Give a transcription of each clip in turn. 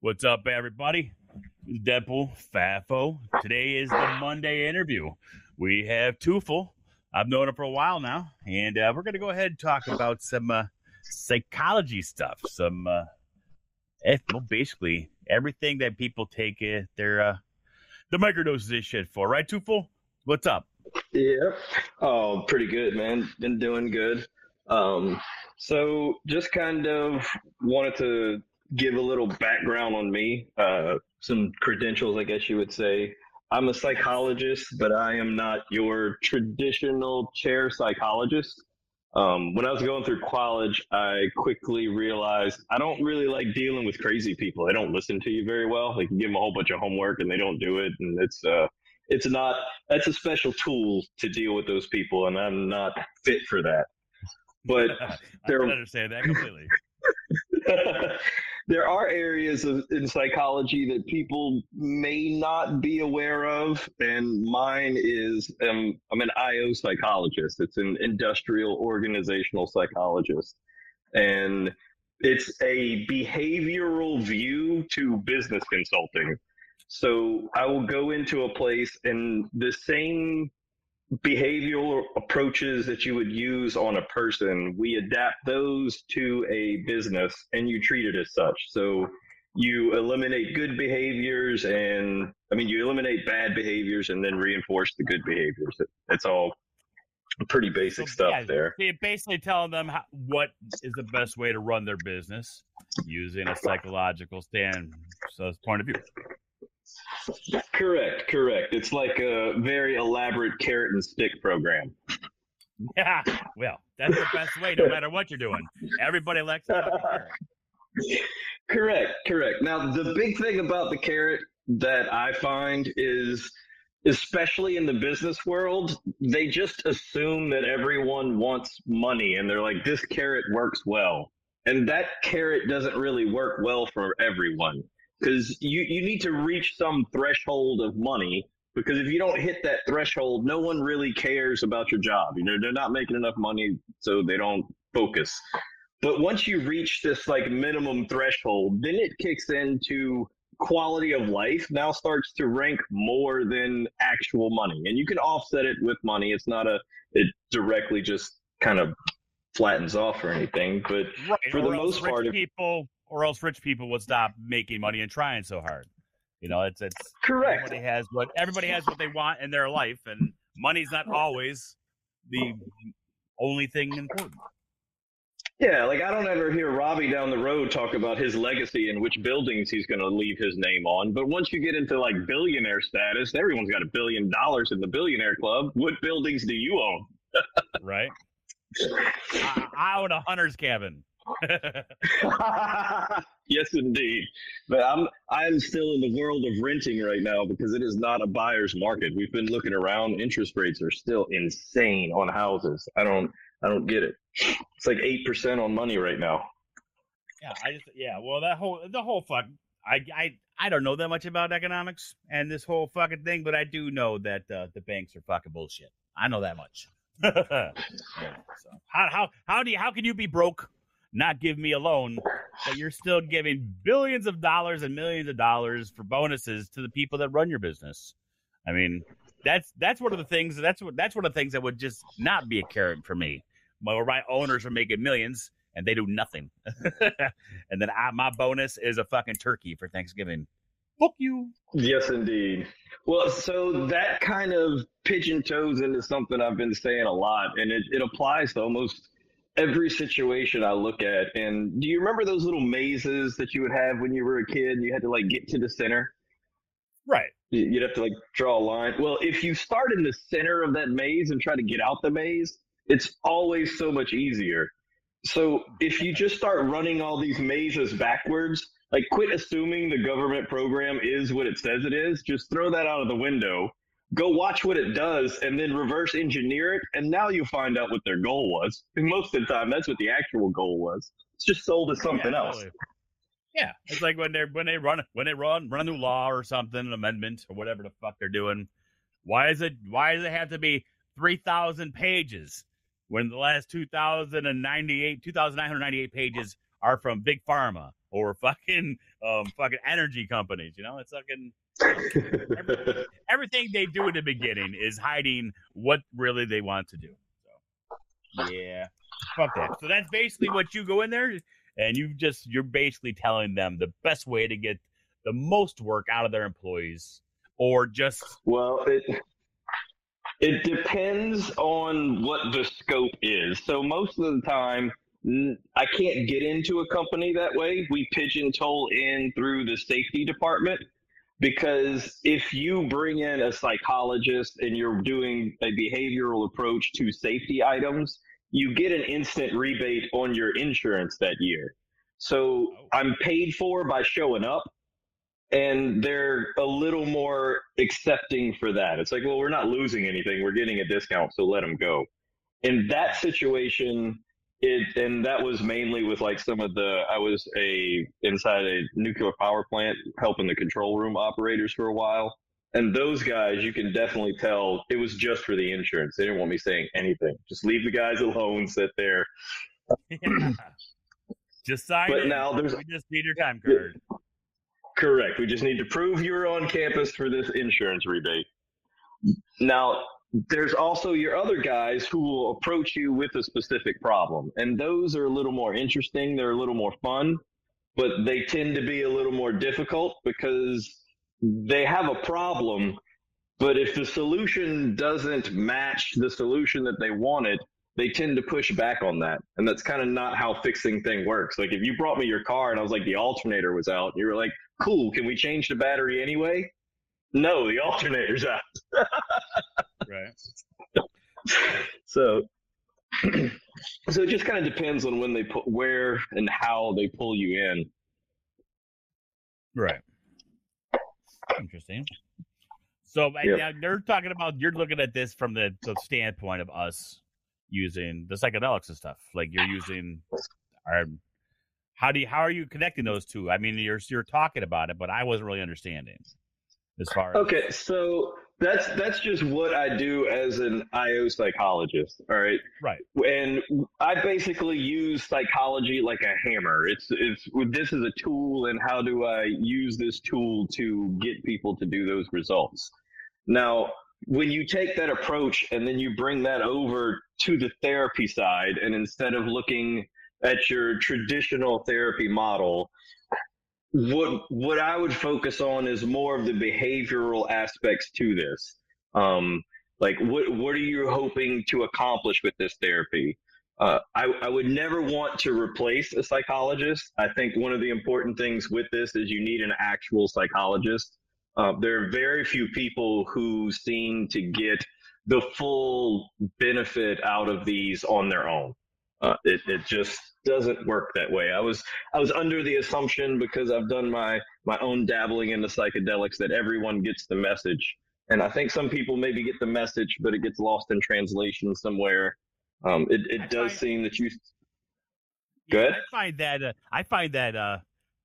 What's up, everybody? Deadpool Fafo. Today is the Monday interview. We have Tufel. I've known him for a while now, and uh, we're going to go ahead and talk about some uh, psychology stuff. Some, uh, well, basically everything that people take uh, their uh, the microdoses this shit for, right, Tufel? What's up? Yeah. Oh, pretty good, man. Been doing good. Um, so just kind of wanted to give a little background on me, uh, some credentials, I guess you would say. I'm a psychologist, but I am not your traditional chair psychologist. Um, when I was going through college, I quickly realized I don't really like dealing with crazy people. They don't listen to you very well. Like you give them a whole bunch of homework and they don't do it, and it's uh, it's not. That's a special tool to deal with those people, and I'm not fit for that. But I can understand that completely. there are areas of, in psychology that people may not be aware of, and mine is um, I'm an IO psychologist. It's an industrial organizational psychologist, and it's a behavioral view to business consulting. So I will go into a place and the same behavioral approaches that you would use on a person, we adapt those to a business and you treat it as such. So you eliminate good behaviors and I mean you eliminate bad behaviors and then reinforce the good behaviors. That's all pretty basic So, stuff yeah, there. Basically telling them how, what is the best way to run their business using a psychological stand so point of view. Correct, correct. It's like a very elaborate carrot and stick program. Yeah, well, that's the best way, no matter what you're doing. Everybody likes a fucking carrot. Correct, correct. Now, the big thing about the carrot that I find is, especially in the business world, they just assume that everyone wants money and they're like, this carrot works well. And that carrot doesn't really work well for everyone because you, you need to reach some threshold of money. Because if you don't hit that threshold, no one really cares about your job. You know, they're not making enough money, so they don't focus. But once you reach this like minimum threshold, then it kicks into quality of life now starts to rank more than actual money. And you can offset it with money. It's not a it directly just kind of flattens off or anything. But Right, for the most part, people, or else rich people would stop making money and trying so hard. You know, it's it's correct. everybody has what everybody has what they want in their life, and money's not always the only thing important. Yeah, like I don't ever hear Robbie down the road talk about his legacy and which buildings he's going to leave his name on. But once you get into like billionaire status, everyone's got a billion dollars in the billionaire club. What buildings do you own? right? I, I own a hunter's cabin. yes, indeed. But I'm I'm still in the world of renting right now because it is not a buyer's market. We've been looking around. Interest rates are still insane on houses. I don't I don't get it. It's like eight percent on money right now. yeah, I just yeah. Well, that whole the whole fuck. I I I don't know that much about economics and this whole fucking thing, but I do know that uh, the banks are fucking bullshit. I know that much. So how how how do you how can you be broke, not give me a loan, but you're still giving billions of dollars and millions of dollars for bonuses to the people that run your business? I mean, that's that's one of the things. That's what that's one of the things that would just not be a carrot for me. My, my owners are making millions and they do nothing, and then I, my bonus is a fucking turkey for Thanksgiving. Fuck you. Yes, indeed. Well, so that kind of pigeon toes into something I've been saying a lot, and it, it applies to almost every situation I look at. And do you remember those little mazes that you would have when you were a kid? and You had to like get to the center. Right. You- You'd have to like draw a line. Well, if you start in the center of that maze and try to get out the maze, it's always so much easier. So if you just start running all these mazes backwards, like quit assuming the government program is what it says it is, just throw that out of the window. Go watch what it does and then reverse engineer it, and now you'll find out what their goal was. And most of the time, that's what the actual goal was. It's just sold as something Yeah, else. Yeah, it's like when they when they run when they run run a new law or something, an amendment or whatever the fuck they're doing. Why is it why does it have to be three thousand pages when the last two thousand and ninety eight two thousand nine hundred ninety eight pages are from big pharma or fucking um fucking energy companies? You know, it's fucking everything, everything they do in the beginning is hiding what really they want to do. So yeah, fuck that. So that's basically what you go in there and you just you're basically telling them the best way to get the most work out of their employees or just well it it depends on what the scope is so most of the time i can't get into a company that way we pigeonhole in through the safety department because if you bring in a psychologist and you're doing a behavioral approach to safety items you get an instant rebate on your insurance that year. So oh. I'm paid for by showing up, and they're a little more accepting for that. It's like, well, we're not losing anything; we're getting a discount, so let them go. In that situation, it and that was mainly with like some of the I was a inside a nuclear power plant helping the control room operators for a while and those guys, you can definitely tell it was just for the insurance. They didn't want me saying anything. Just leave the guys alone, sit there. Yeah. Just sign but it. now there's we just need your time card. Correct. We just need to prove you're on campus for this insurance rebate. Now, there's also your other guys who will approach you with a specific problem, and those are a little more interesting. They're a little more fun, but they tend to be a little more difficult because they have a problem, but if the solution doesn't match the solution that they wanted, they tend to push back on that. And that's kind of not how fixing thing works. Like if you brought me your car and I was like the alternator was out, you were like, "Cool, can we change the battery anyway?" No, the alternator's out. right. So so it just kind of depends on when they put where and how they pull you in. Right. Interesting. So yep. they're talking about you're looking at this from the, the standpoint of us using the psychedelics and stuff. Like you're using our how do you how are you connecting those two? I mean, you're you're talking about it, but I wasn't really understanding as far as okay. So that's that's just what I do as an IO psychologist. All right. Right. And I basically use psychology like a hammer. It's it's this is a tool, and how do I use this tool to get people to do those results? Now, when you take that approach and then you bring that over to the therapy side, and instead of looking at your traditional therapy model, what what I would focus on is more of the behavioral aspects to this. Um, like what what are you hoping to accomplish with this therapy? Uh, I, I would never want to replace a psychologist. I think one of the important things with this is you need an actual psychologist. Uh, there are very few people who seem to get the full benefit out of these on their own. Uh, it, it just doesn't work that way. I was I was under the assumption because I've done my my own dabbling into psychedelics that everyone gets the message, and I think some people maybe get the message, but it gets lost in translation somewhere. Um, it it does find, seem that you. Yeah, Good. I find that uh, I find that uh,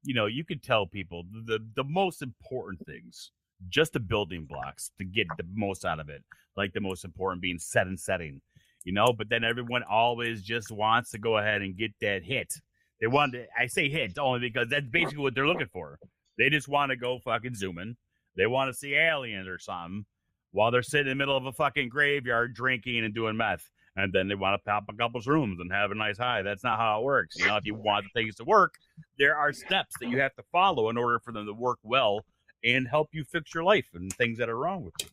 you know you could tell people the the most important things, just the building blocks to get the most out of it. Like the most important being set and setting you know, but then everyone always just wants to go ahead and get that hit. They want to, I say hit only because that's basically what they're looking for. They just want to go fucking zooming. They want to see aliens or something while they're sitting in the middle of a fucking graveyard drinking and doing meth. And then they want to pop a couple 'shrooms and have a nice high. That's not how it works. You know, if you want things to work, there are steps that you have to follow in order for them to work well and help you fix your life and things that are wrong with you.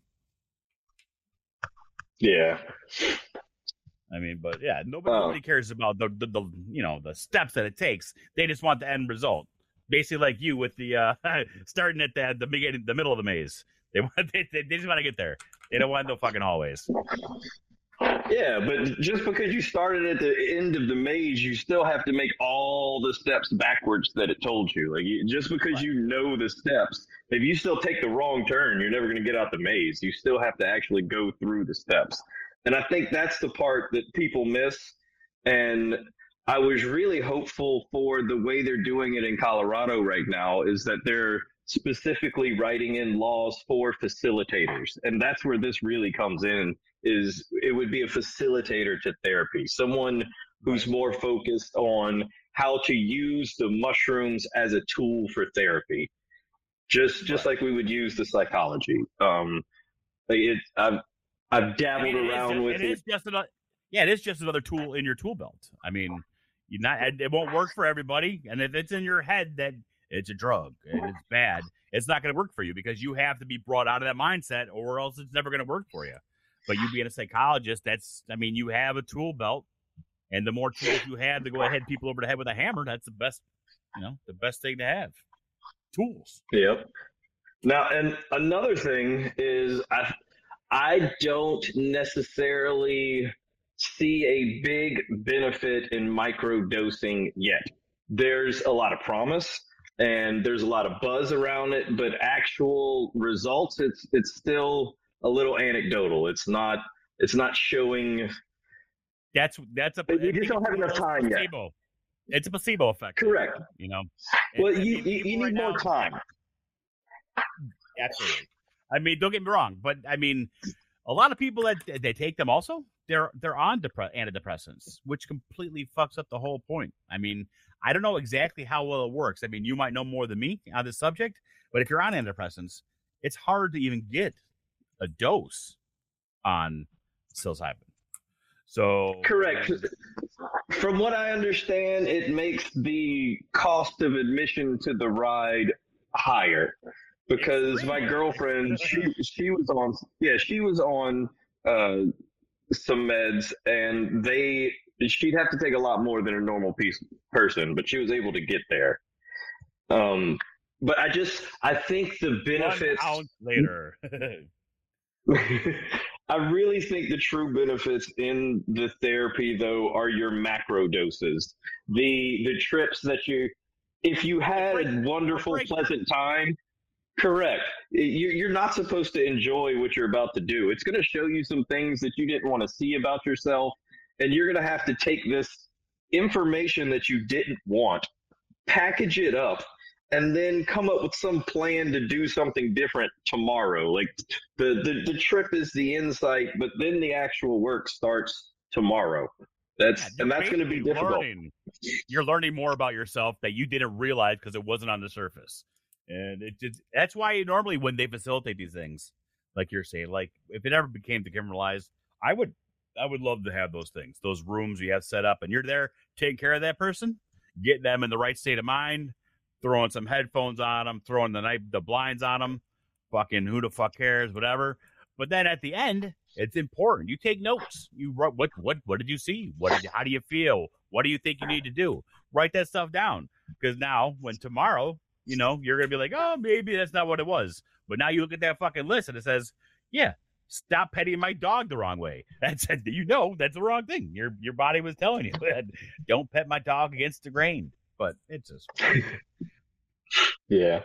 Yeah. I mean, but yeah, nobody, oh. nobody cares about the, the, the you know the steps that it takes. They just want the end result. Basically, like you with the uh starting at the the beginning, the middle of the maze. They want they, they just want to get there. They don't want no fucking hallways. Yeah, but just because you started at the end of the maze, you still have to make all the steps backwards that it told you. Like just because you know the steps, if you still take the wrong turn, you're never going to get out the maze. You still have to actually go through the steps. And I think that's the part that people miss. And I was really hopeful for the way they're doing it in Colorado right now is that they're specifically writing in laws for facilitators. And that's where this really comes in is it would be a facilitator to therapy, someone who's more focused on how to use the mushrooms as a tool for therapy. Just just like we would use the psychology. Um it I've I've dabbled I mean, around with it. It is just another yeah, it is just another tool in your tool belt. I mean, you not it won't work for everybody, and if it's in your head that it's a drug it's bad, it's not going to work for you because you have to be brought out of that mindset, or else it's never going to work for you. But you being a psychologist, that's I mean, you have a tool belt, and the more tools you have to go ahead people over the head with a hammer, that's the best, you know, the best thing to have. Tools. Yep. Now, and another thing is I I don't necessarily see a big benefit in micro dosing yet. There's a lot of promise and there's a lot of buzz around it, but actual results, it's it's still a little anecdotal. It's not it's not showing. That's that's a. You just don't have enough time placebo. yet. It's a placebo effect. Correct. You know. Well, you you, you need right more now, time. Absolutely. I mean, don't get me wrong, but I mean, a lot of people that they take them also they're they're on depre- antidepressants, which completely fucks up the whole point. I mean, I don't know exactly how well it works. I mean, you might know more than me on this subject, but if you're on antidepressants, it's hard to even get a dose on psilocybin. So correct. From what I understand, it makes the cost of admission to the ride higher because my girlfriend she she was on yeah she was on uh, some meds and they she'd have to take a lot more than a normal piece person, but she was able to get there. Um, but I just I think the benefits later. I really think the true benefits in the therapy though are your macro doses. The the trips that you if you had a wonderful pleasant time Correct. You're not supposed to enjoy what you're about to do. It's going to show you some things that you didn't want to see about yourself. And you're going to have to take this information that you didn't want, package it up, and then come up with some plan to do something different tomorrow. Like the, the, the trip is the insight, but then the actual work starts tomorrow. That's yeah, and that's going to be difficult. Learning. You're learning more about yourself that you didn't realize because it wasn't on the surface. And it just that's why normally when they facilitate these things, like you're saying, like if it ever became decriminalized, I would I would love to have those things, those rooms you have set up, and you're there taking care of that person, getting them in the right state of mind, throwing some headphones on them, throwing the night the blinds on them, fucking who the fuck cares, whatever. But then at the end, it's important. You take notes. You write what what what did you see? What did, how do you feel? What do you think you need to do? Write that stuff down because now when tomorrow you know, you're gonna be like, oh, maybe that's not what it was. But now you look at that fucking list and it says, yeah, stop petting my dog the wrong way. That's you know that's the wrong thing. Your your body was telling you don't pet my dog against the grain. But it's just Yeah.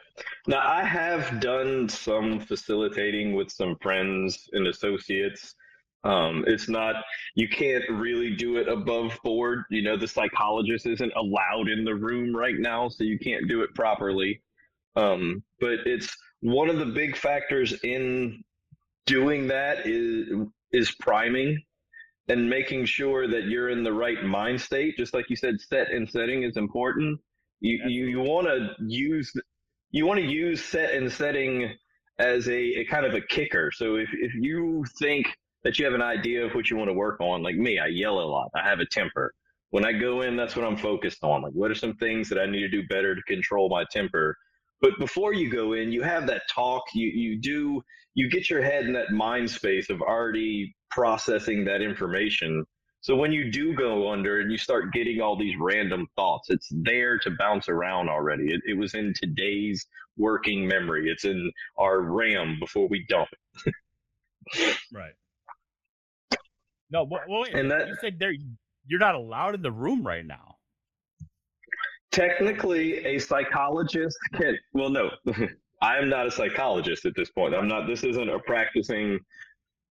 Now I have done some facilitating with some friends and associates um, it's not, you can't really do it above board. You know, the psychologist isn't allowed in the room right now, so you can't do it properly. Um, but it's one of the big factors in doing that is is priming and making sure that you're in the right mind state. Just like you said, set and setting is important. You you, you want to use you want to use set and setting as a, a kind of a kicker. So if if you think that you have an idea of what you want to work on. Like me, I yell a lot. I have a temper. When I go in, that's what I'm focused on. Like, what are some things that I need to do better to control my temper? But before you go in, you have that talk. You you do you get your head in that mind space of already processing that information. So when you do go under and you start getting all these random thoughts, it's there to bounce around already. It, it was in today's working memory. It's in our RAM before we dump it. right. No, well, wait. And that, you said there you're not allowed in the room right now. Technically, a psychologist can. Well, no, I am not a psychologist at this point. I'm not. This isn't a practicing.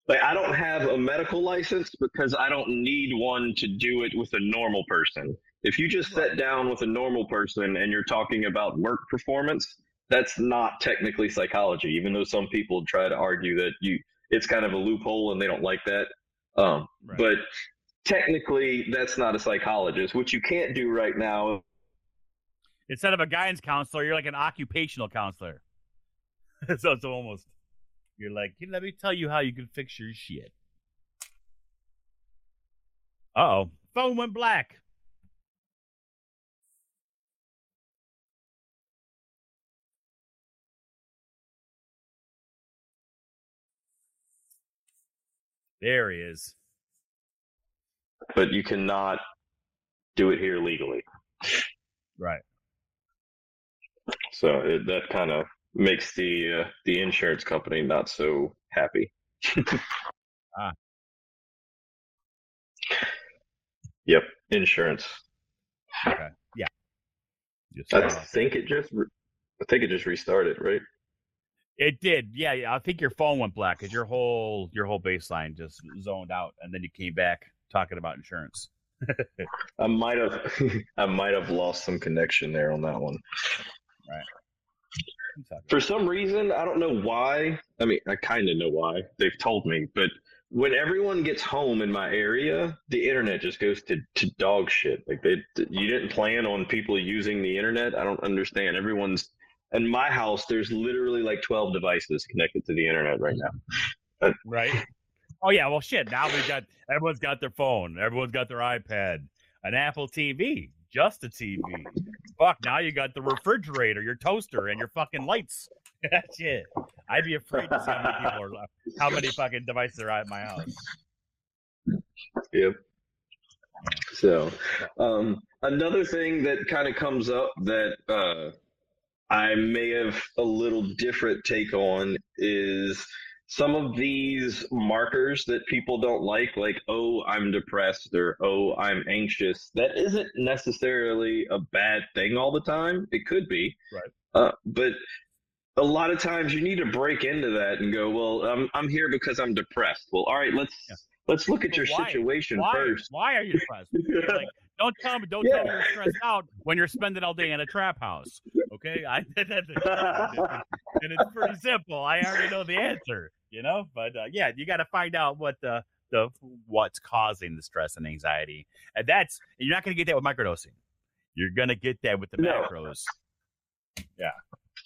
Like I don't have a medical license because I don't need one to do it with a normal person. If you just sit down with a normal person and you're talking about work performance, that's not technically psychology, even though some people try to argue that you it's kind of a loophole and they don't like that. Um, right. But technically, that's not a psychologist. What you can't do right now. Instead of a guidance counselor, you're like an occupational counselor. so it's almost you're like, let me tell you how you can fix your shit. oh, phone went black. There he is. But you cannot do it here legally. Right. So it, that kind of makes the uh, the insurance company not so happy. ah. Yep, insurance. Okay. Yeah. I think it just I think it just restarted, right? It did. Yeah, yeah. I think your phone went black because your whole your whole baseline just zoned out, and then you came back talking about insurance. I might have I might have lost some connection there on that one. Right. For some reason, I don't know why. I mean, I kind of know why. They've told me, but when everyone gets home in my area, the internet just goes to, to dog shit. Like they, you didn't plan on people using the internet. I don't understand. Everyone's in my house. There's literally like 12 devices connected to the internet right now. right. Oh yeah. Well, shit. Now we got everyone's got their phone. Everyone's got their iPad, an Apple TV, just a TV. Fuck, now you got the refrigerator, your toaster, and your fucking lights. That's it. I'd be afraid to see how many people are, how many fucking devices are at my house. Yep. So, um, another thing that kind of comes up that uh, I may have a little different take on is some of these markers that people don't like, like, oh, I'm depressed or oh, I'm anxious, that isn't necessarily a bad thing all the time. It could be. Right. Uh, but a lot of times you need to break into that and go, well, I'm, I'm here because I'm depressed. Well, all right, let's. Yeah. Let's look at your why? situation why? first. Why are you depressed? like, don't tell me, don't yeah. tell me you're stressed out when you're spending all day in a trap house. Okay, I and it's pretty simple. I already know the answer you know. But uh, yeah, you got to find out what the the what's causing the stress and anxiety, and that's you're not going to get that with microdosing. You're going to get that with the no. macros. Yeah.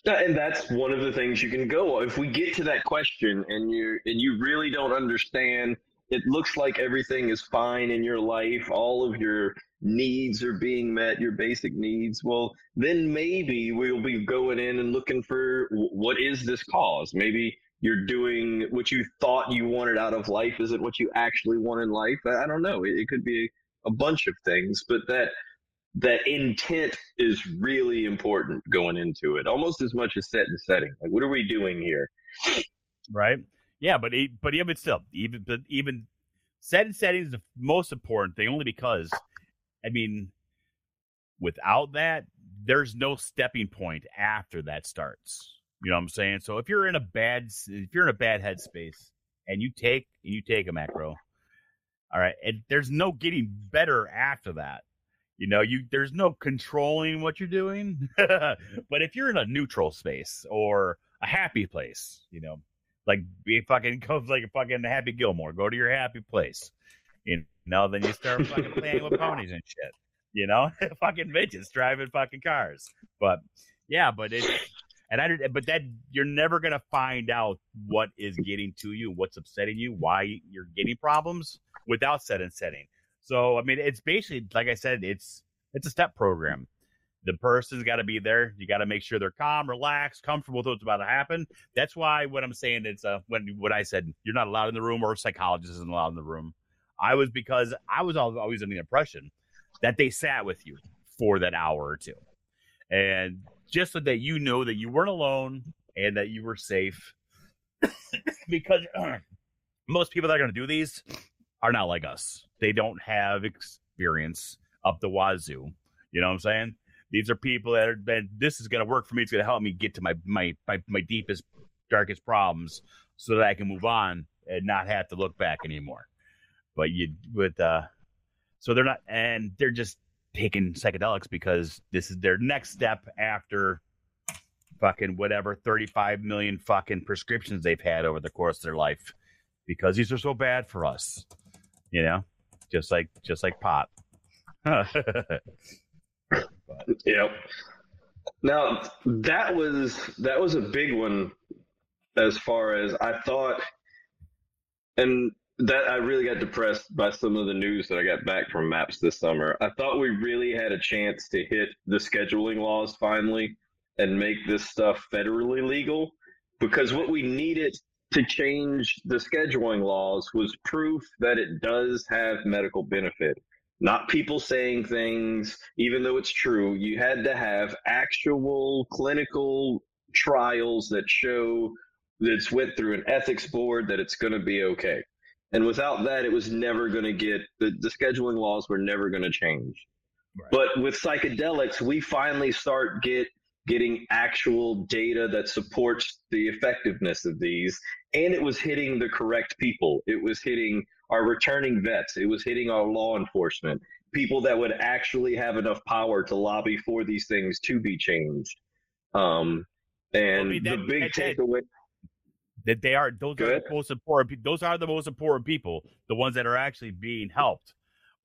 And that's one of the things you can go. If we get to that question and you and you really don't understand, it looks like everything is fine in your life. All of your needs are being met, your basic needs. Well, then maybe we'll be going in and looking for what is this cause. Maybe you're doing what you thought you wanted out of life isn't what you actually want in life. I don't know. It, it could be a bunch of things, but that that intent is really important going into it, almost as much as set and setting. Like, what are we doing here? Right. Yeah, but but even still, even but even set and setting is the most important thing, only because, I mean, without that, there's no stepping point after that starts. You know what I'm saying? So if you're in a bad if you're in a bad headspace and you take and you take a macro, all right, and there's no getting better after that. You know, you there's no controlling what you're doing. but if you're in a neutral space or a happy place, you know, like be fucking go like a fucking happy Gilmore, go to your happy place. You know, then you start fucking playing with ponies and shit. You know, fucking bitches driving fucking cars. But yeah, but it's and I but that you're never gonna find out what is getting to you, what's upsetting you, why you're getting problems without set and setting. So I mean, it's basically like I said, it's it's a step program. The person's got to be there. You got to make sure they're calm, relaxed, comfortable with what's about to happen. That's why what I'm saying is uh, when what I said you're not allowed in the room or a psychologist isn't allowed in the room. I was because I was always under the impression that they sat with you for that hour or two, and just so that you know that you weren't alone and that you were safe. because most people that are going to do these are not like us. They don't have experience up the wazoo. You know what I'm saying? These are people that are been. This is going to work for me. It's going to help me get to my, my my my deepest, darkest problems, so that I can move on and not have to look back anymore. But you with uh, so they're not, and they're just taking psychedelics because this is their next step after fucking whatever 35 million fucking prescriptions they've had over the course of their life because these are so bad for us you know just like just like pot. Yep. Now that was that was a big one as far as i thought and that I really got depressed by some of the news that I got back from Maps this summer. I thought we really had a chance to hit the scheduling laws finally and make this stuff federally legal because what we needed to change the scheduling laws was proof that it does have medical benefit. Not people saying things, even though it's true. You had to have actual clinical trials that show that it's went through an ethics board that it's going to be okay. And without that, it was never going to get the, the scheduling laws were never going to change. Right. But with psychedelics, we finally start get getting actual data that supports the effectiveness of these. And it was hitting the correct people. It was hitting our returning vets. It was hitting our law enforcement, people that would actually have enough power to lobby for these things to be changed. Um, and well, that, the big takeaway that they are those Good. are the most important those are the most important people the ones that are actually being helped.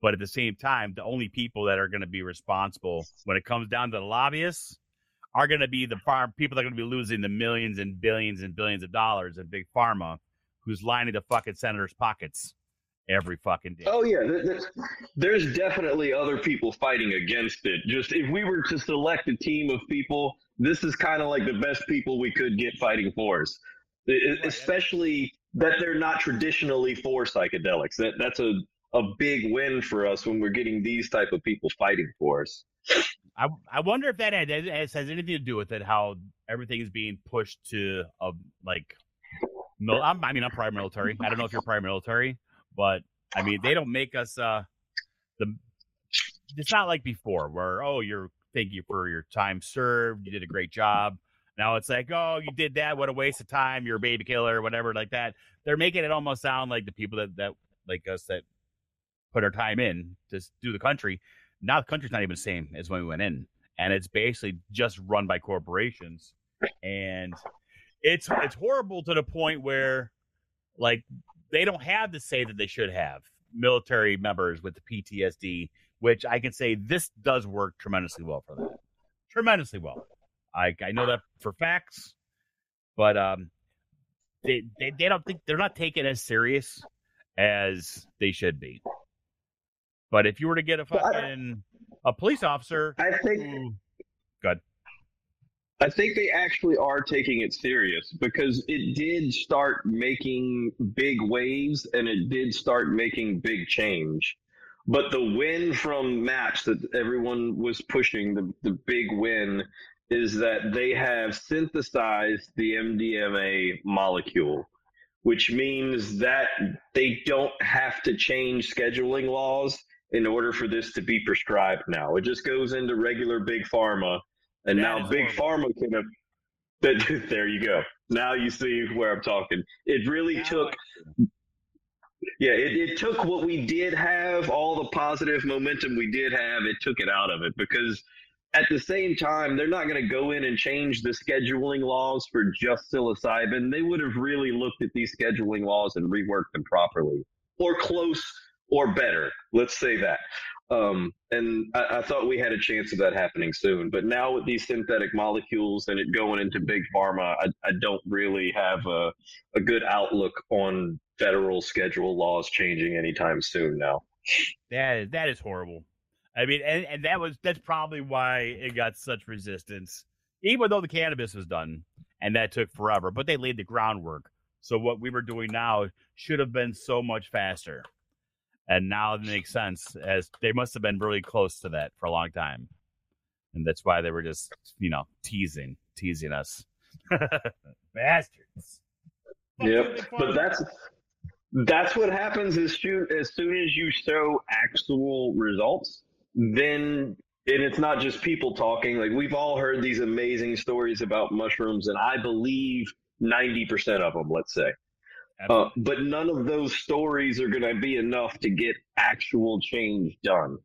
But at the same time the only people that are going to be responsible when it comes down to the lobbyists are going to be the farm people that are going to be losing the millions and billions and billions of dollars in big pharma who's lining the fucking senators pockets every fucking day. Oh yeah there's definitely other people fighting against it. Just if we were to select a team of people this is kind of like the best people we could get fighting for us especially that they're not traditionally for psychedelics. That that's a a big win for us when we're getting these type of people fighting for us. I I wonder if that has, has anything to do with it. How everything is being pushed to a like. Mil- I'm, I mean, I'm prior military. I don't know if you're prior military, but I mean, they don't make us uh the. It's not like before where oh you're thank you for your time served. You did a great job. Now it's like, oh, you did that. What a waste of time. You're a baby killer, whatever, like that. They're making it almost sound like the people that, that like us that put our time in to do the country. Now the country's not even the same as when we went in. And it's basically just run by corporations. And it's it's horrible to the point where like they don't have the say that they should have military members with the PTSD, which I can say this does work tremendously well for that. Tremendously well. I I know that for facts, but um, they they, they don't think they're not taken as serious as they should be. But if you were to get a fucking a police officer, I think. Who, good. I think they actually are taking it serious because it did start making big waves and it did start making big change. But the win from Maps that everyone was pushing, the, the big win is that they have synthesized the MDMA molecule, which means that they don't have to change scheduling laws in order for this to be prescribed now. It just goes into regular big pharma, and that now big horrible. pharma can have. there you go. Now you see where I'm talking. It really now took. Yeah, it, it took what we did have, all the positive momentum we did have, it took it out of it because at the same time, they're not going to go in and change the scheduling laws for just psilocybin. They would have really looked at these scheduling laws and reworked them properly, or close, or better. Let's say that. Um, and I, I, thought we had a chance of that happening soon. But now with these synthetic molecules and it going into big pharma, I, I don't really have a, a good outlook on federal schedule laws changing anytime soon now. That that is horrible. I mean, and, and that was that's probably why it got such resistance, even though the cannabis was done and that took forever. But they laid the groundwork. So what we were doing now should have been so much faster. And now it makes sense as they must have been really close to that for a long time. And that's why they were just, you know, teasing, teasing us. Bastards. Yep. But that's that's what happens as soon as soon as you show actual results then and it's not just people talking like we've all heard these amazing stories about mushrooms and i believe 90% of them let's say uh, but none of those stories are going to be enough to get actual change done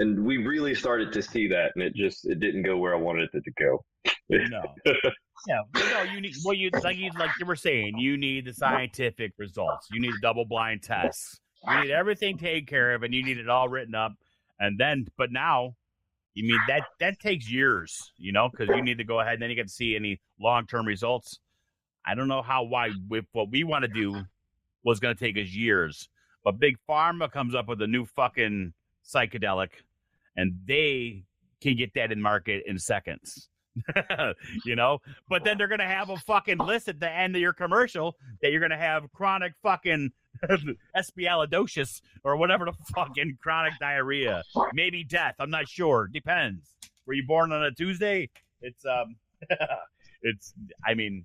and we really started to see that, and it just it didn't go where I wanted it to go. no. Yeah, no, you need well, you like you like you were saying, you need the scientific results. You need double blind tests. You need everything taken care of, and you need it all written up. And then, but now, you mean that that takes years, you know, because you need to go ahead and then you get to see any long term results. I don't know how why with what we want to do was going to take us years, but big pharma comes up with a new fucking psychedelic, and they can get that in market in seconds. you know, but then they're gonna have a fucking list at the end of your commercial that you're gonna have chronic fucking espialidocious or whatever the fucking chronic diarrhea, maybe death. I'm not sure. Depends. Were you born on a Tuesday? It's um, it's. I mean,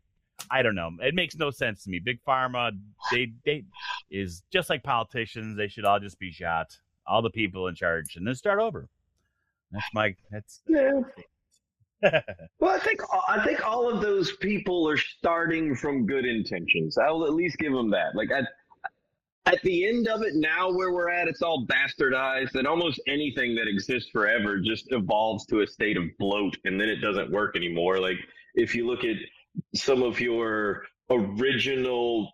I don't know. It makes no sense to me. Big pharma, they they is just like politicians. They should all just be shot. All the people in charge, and then start over. That's my. That's yeah. well, I think I think all of those people are starting from good intentions. I will at least give them that. Like at at the end of it, now where we're at, it's all bastardized, and almost anything that exists forever just evolves to a state of bloat, and then it doesn't work anymore. Like if you look at some of your original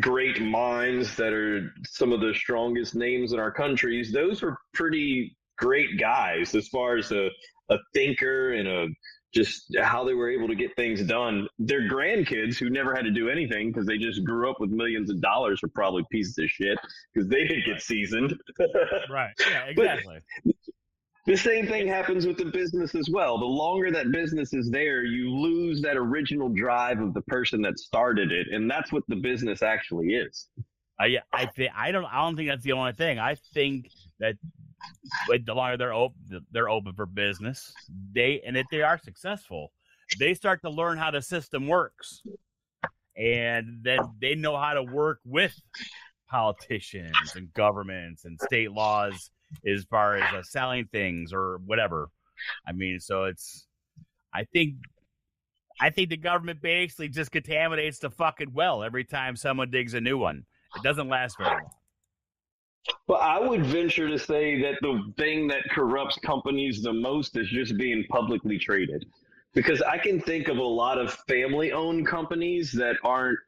great minds that are some of the strongest names in our countries, those were pretty great guys as far as a, a thinker and a just how they were able to get things done. Their grandkids, who never had to do anything because they just grew up with millions of dollars, were probably pieces of shit because they didn't get seasoned. right. Yeah. Exactly. But the same thing happens with the business as well. The longer that business is there, you lose that original drive of the person that started it, and that's what the business actually is. I I think I don't I don't think that's the only thing. I think that the longer they're open, they're open for business. They and if they are successful, they start to learn how the system works, and then they know how to work with politicians and governments and state laws as far as uh, selling things or whatever. I mean, so it's. I think I think the government basically just contaminates the fucking well every time someone digs a new one. It doesn't last very long. Well, I would venture to say that the thing that corrupts companies the most is just being publicly traded. Because I can think of a lot of family owned companies that aren't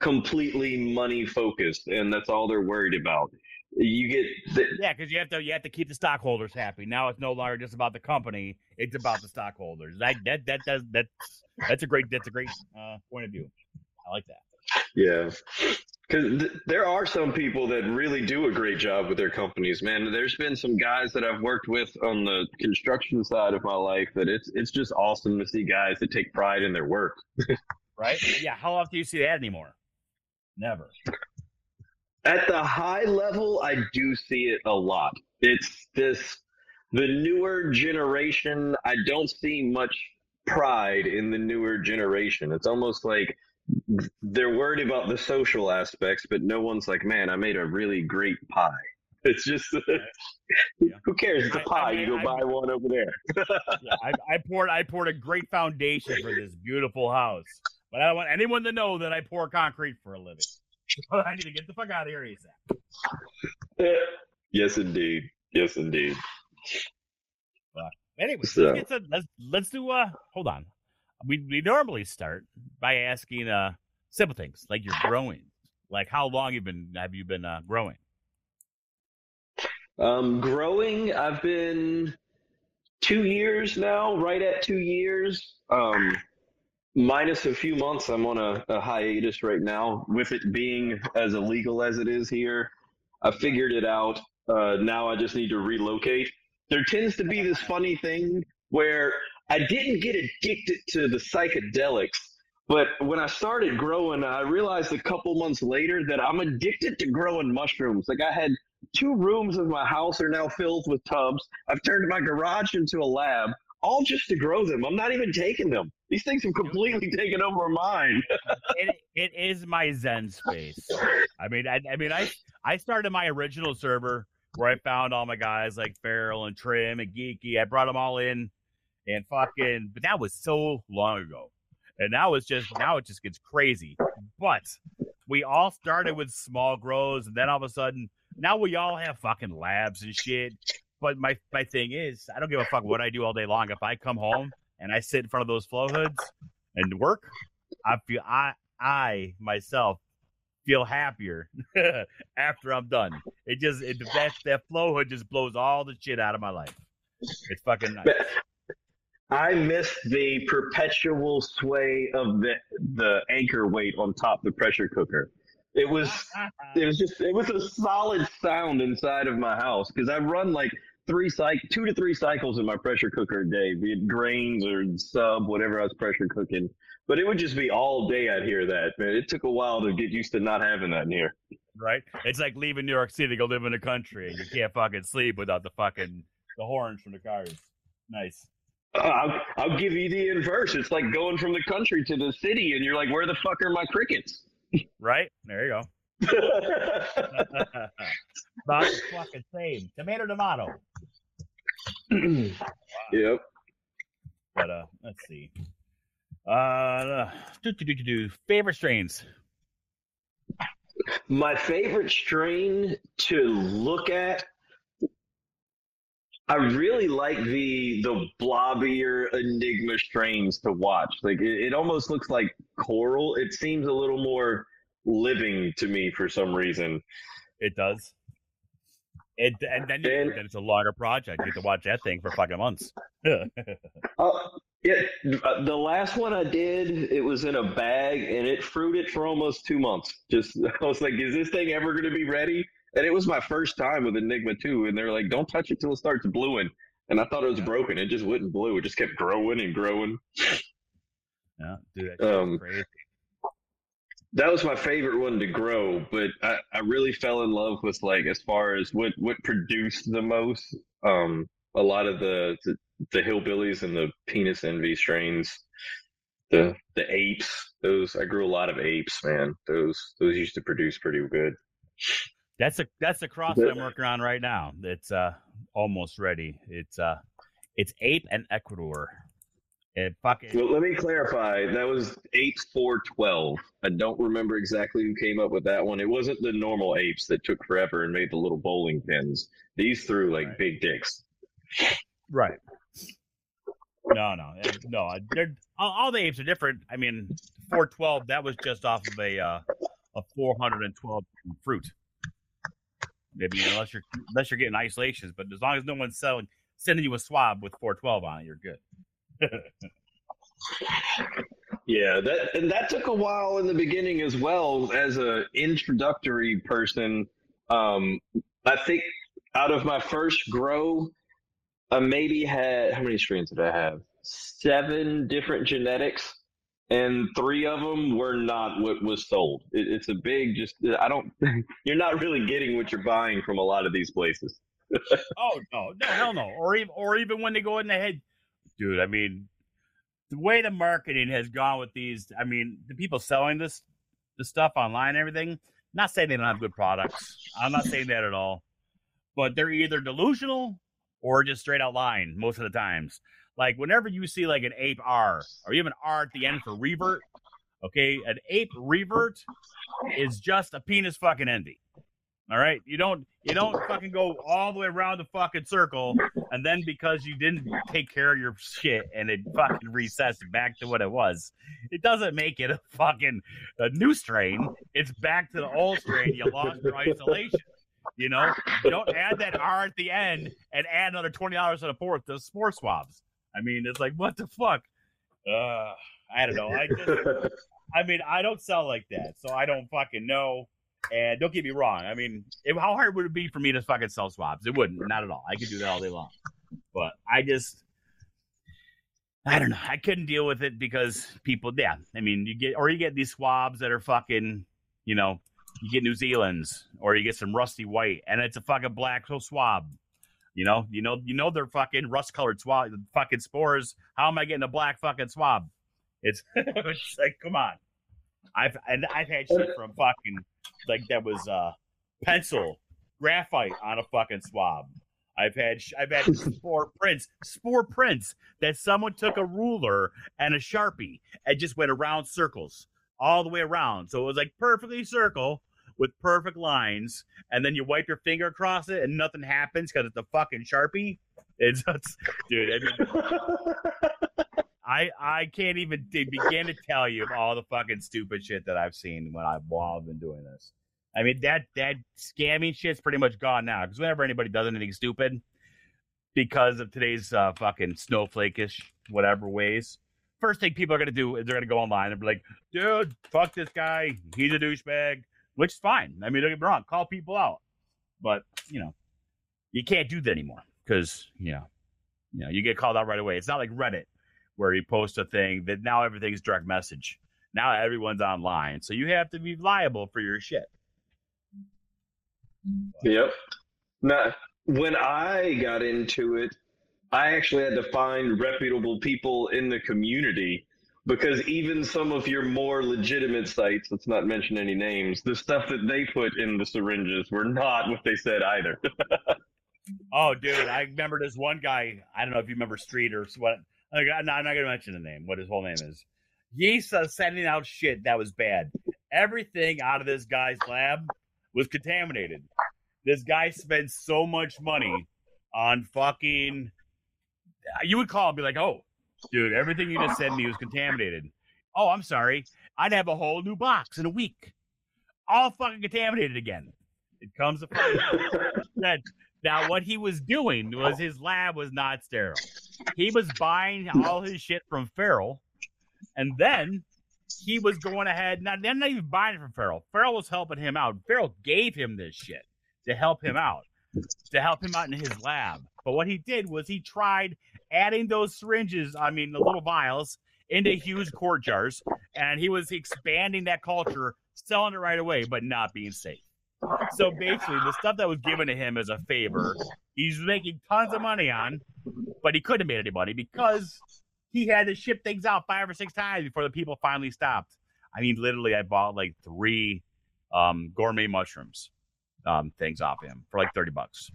completely money focused and that's all they're worried about. You get the, Yeah, because you have to you have to keep the stockholders happy. Now it's no longer just about the company, it's about the stockholders. That that that does that that's a great that's a great uh, point of view. I like that. Yeah. Because th- there are some people that really do a great job with their companies, man. There's been some guys that I've worked with on the construction side of my life that it's it's just awesome to see guys that take pride in their work. right? Yeah. How often do you see that anymore? Never. At the high level, I do see it a lot. It's this the newer generation. I don't see much pride in the newer generation. It's almost like they're worried about the social aspects, but no one's like, man, I made a really great pie. It's just, yeah. who cares? It's a pie. I, I mean, you go I, buy one over there. yeah, I, I, poured, I poured a great foundation for this beautiful house, but I don't want anyone to know that I pour concrete for a living. I need to get the fuck out of here ASAP. yes, indeed. Yes, indeed. But anyway, so. let's, let's let's do. Uh, hold on we we normally start by asking uh simple things like you're growing, like how long you've been have you been uh, growing? Um, growing, I've been two years now, right at two years. Um, minus a few months, I'm on a, a hiatus right now. With it being as illegal as it is here, I figured it out. Uh, now I just need to relocate. There tends to be this funny thing where I didn't get addicted to the psychedelics, but when I started growing, I realized a couple months later that I'm addicted to growing mushrooms. Like I had two rooms of my house are now filled with tubs. I've turned my garage into a lab, all just to grow them. I'm not even taking them. These things have completely taken over mine. it, it is my Zen space. I mean, I, I mean, I I started my original server where I found all my guys like Feral and Trim and Geeky. I brought them all in and fucking, but that was so long ago. And now it's just, now it just gets crazy. But we all started with small grows, and then all of a sudden, now we all have fucking labs and shit. but my my thing is, I don't give a fuck what I do all day long. If I come home and I sit in front of those flow hoods and work, I feel I I myself feel happier after I'm done. It just it, that that flow hood just blows all the shit out of my life. It's fucking nice. I miss the perpetual sway of the the anchor weight on top the pressure cooker. It was it was just it was a solid sound inside of my house because I run like three cycle two to three cycles in my pressure cooker a day, be it grains or sub, whatever I was pressure cooking. But it would just be all day I'd hear that. Man, it took a while to get used to not having that in here. Right? It's like leaving New York City to go live in the country you can't fucking sleep without the fucking the horns from the cars. Nice. I'll, I'll give you the inverse. It's like going from the country to the city, and you're like, "Where the fuck are my crickets?" Right? There you go. About the fucking same. Tomato, tomato. Yep. But uh, let's see. Uh, do, do, do, do, do. favorite strains. My favorite strain to look at. I really like the the blobbier Enigma strains to watch. Like it, it almost looks like coral. It seems a little more living to me for some reason. It does. It and then, you, And- then it's a longer project. You get to watch that thing for fucking months. Uh, yeah, uh, the last one I did, it was in a bag and it fruited for almost two months. Just I was like, is this thing ever going to be ready? And it was my first time with Enigma 2, and they're like, don't touch it till it starts bluing. And I thought it was Yeah. broken. It just wouldn't blue. It just kept growing and growing. yeah, dude, that Um, crazy. That was my favorite one to grow, but I, I really fell in love with like as far as what what produced the most. Um, a lot of the the, the hillbillies and the penis envy strains, the the apes. Those I grew a lot of apes, man. Those those used to produce pretty good. That's a that's the cross that I'm working on right now. It's uh almost ready. It's uh it's ape and Ecuador. It fucking Well, let me clarify. That was apes four twelve. I don't remember exactly who came up with that one. It wasn't the normal apes that took forever and made the little bowling pins. These threw like Right. big dicks. right. No, no, no. They're, all, all the apes are different. I mean, 412. That was just off of a uh, a 412 fruit. Maybe unless you're unless you're getting isolations, but as long as no one's selling sending you a swab with 412 on it, you're good. Yeah, that and that took a while in the beginning as well as a introductory person. Um, I think out of my first grow, I maybe had how many strains did I have? Seven different genetics, and three of them were not what was sold. It, it's a big just. I don't. You're not really getting what you're buying from a lot of these places. Oh no, no, hell no. Or even or even when they go in the head, dude. I mean, the way the marketing has gone with these. I mean, the people selling this the stuff online everything. Not saying they don't have good products. I'm not saying that at all. But they're either delusional or just straight out lying most of the times. Like whenever you see like an ape R or even R at the end for revert, okay, an ape revert is just a penis fucking envy. All right, you don't you don't fucking go all the way around the fucking circle, and then because you didn't take care of your shit and it fucking resets back to what it was, it doesn't make it a fucking a new strain. It's back to the old strain. You lost your isolation. You know, you don't add that R at the end and add another twenty dollars on a fourth to spore swabs. I mean, it's like what the fuck. Uh, I don't know. I just I mean, I don't sell like that, so I don't fucking know. And don't get me wrong. I mean, if, how hard would it be for me to fucking sell swabs? It wouldn't. Not at all. I could do that all day long. But I just, I don't know. I couldn't deal with it because people, yeah. I mean, you get, or you get these swabs that are fucking, you know, you get New Zealand's or you get some rusty white and it's a fucking black so swab. You know, you know, you know they're fucking rust colored swab, fucking spores. How am I getting a black fucking swab? It's, it's like, come on. I've and I've had shit from fucking like that was uh pencil graphite on a fucking swab. I've had I've had spore prints, spore prints that someone took a ruler and a sharpie and just went around circles all the way around. So it was like perfectly circle with perfect lines, and then you wipe your finger across it and nothing happens because it's a fucking sharpie. It's, it's dude. I mean, I I can't even begin to tell you all the fucking stupid shit that I've seen when I while I've been doing this. I mean that that scamming shit's pretty much gone now because whenever anybody does anything stupid, because of today's uh, fucking snowflakeish whatever ways, first thing people are gonna do is they're gonna go online and be like, "Dude, fuck this guy, he's a douchebag," which is fine. I mean, don't get me wrong, call people out, but you know, you can't do that anymore because you know, you know, you get called out right away. It's not like Reddit where you post a thing that now everything's direct message. Now everyone's online, so you have to be liable for your shit. Yep. Now, when I got into it, I actually had to find reputable people in the community because even some of your more legitimate sites, let's not mention any names, the stuff that they put in the syringes were not what they said either. oh, dude, I remember this one guy. I don't know if you remember Street or what. I'm not going to mention the name, what his whole name is. Uh, sending out shit that was bad. Everything out of this guy's lab was contaminated. This guy spent so much money on fucking. You would call and be like, "Oh, dude, everything you just sent me was contaminated." Oh, I'm sorry. I'd have a whole new box in a week, all fucking contaminated again. It comes to that now what he was doing was his lab was not sterile. He was buying all his shit from Feral, and then he was going ahead. Not, not even buying it from Feral. Feral was helping him out. Feral gave him this shit to help him out, to help him out in his lab. But what he did was he tried adding those syringes, I mean, the little vials, into huge quart jars, and he was expanding that culture, selling it right away, but not being safe. So basically, the stuff that was given to him as a favor, he's making tons of money on, but he couldn't have made any money because he had to ship things out five or six times before the people finally stopped. I mean, literally, I bought like three um, gourmet mushrooms um, things off him for like 30 bucks.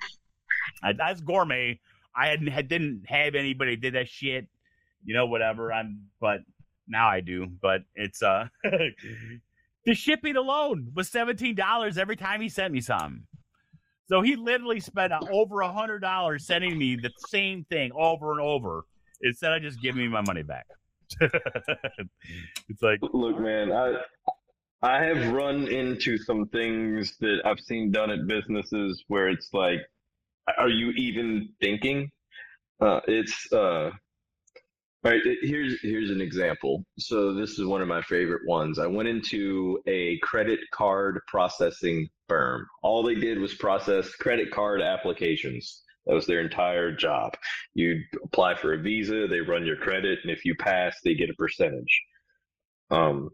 I, that's gourmet. I hadn't had, didn't have anybody did that shit, you know, whatever. I'm, but now I do. But it's uh, the shipping alone was seventeen dollars every time he sent me something. So he literally spent over a hundred dollars sending me the same thing over and over instead of just giving me my money back. it's like, look, man, I I have run into some things that I've seen done at businesses where it's like, are you even thinking? Uh, it's uh, all right. Here's here's an example. So this is one of my favorite ones. I went into a credit card processing firm. All they did was process credit card applications. That was their entire job. You apply for a visa, they run your credit, and if you pass, they get a percentage. Um,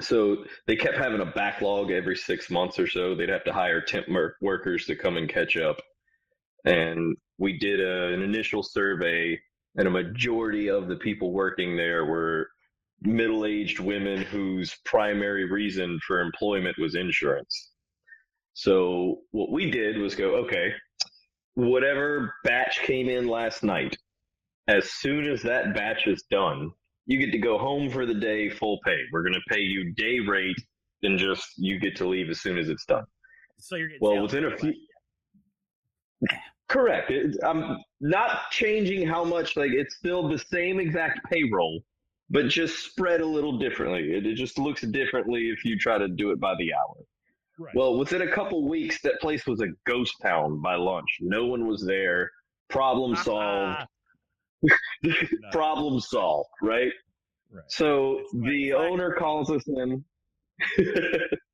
so they kept having a backlog every six months or so. They'd have to hire temp workers to come and catch up. And we did a, an initial survey, and a majority of the people working there were middle aged women whose primary reason for employment was insurance. So what we did was go, okay, whatever batch came in last night, as soon as that batch is done, you get to go home for the day full pay. We're going to pay you day rate, and just you get to leave as soon as it's done. So you're getting well within a few. Correct. It, I'm not changing how much. Like it's still the same exact payroll, but just spread a little differently. It, it just looks differently if you try to do it by the hour. Right. Well, within a couple weeks, that place was a ghost town by lunch. No one was there. Problem solved. problem solved, right? right. So the owner calls us in.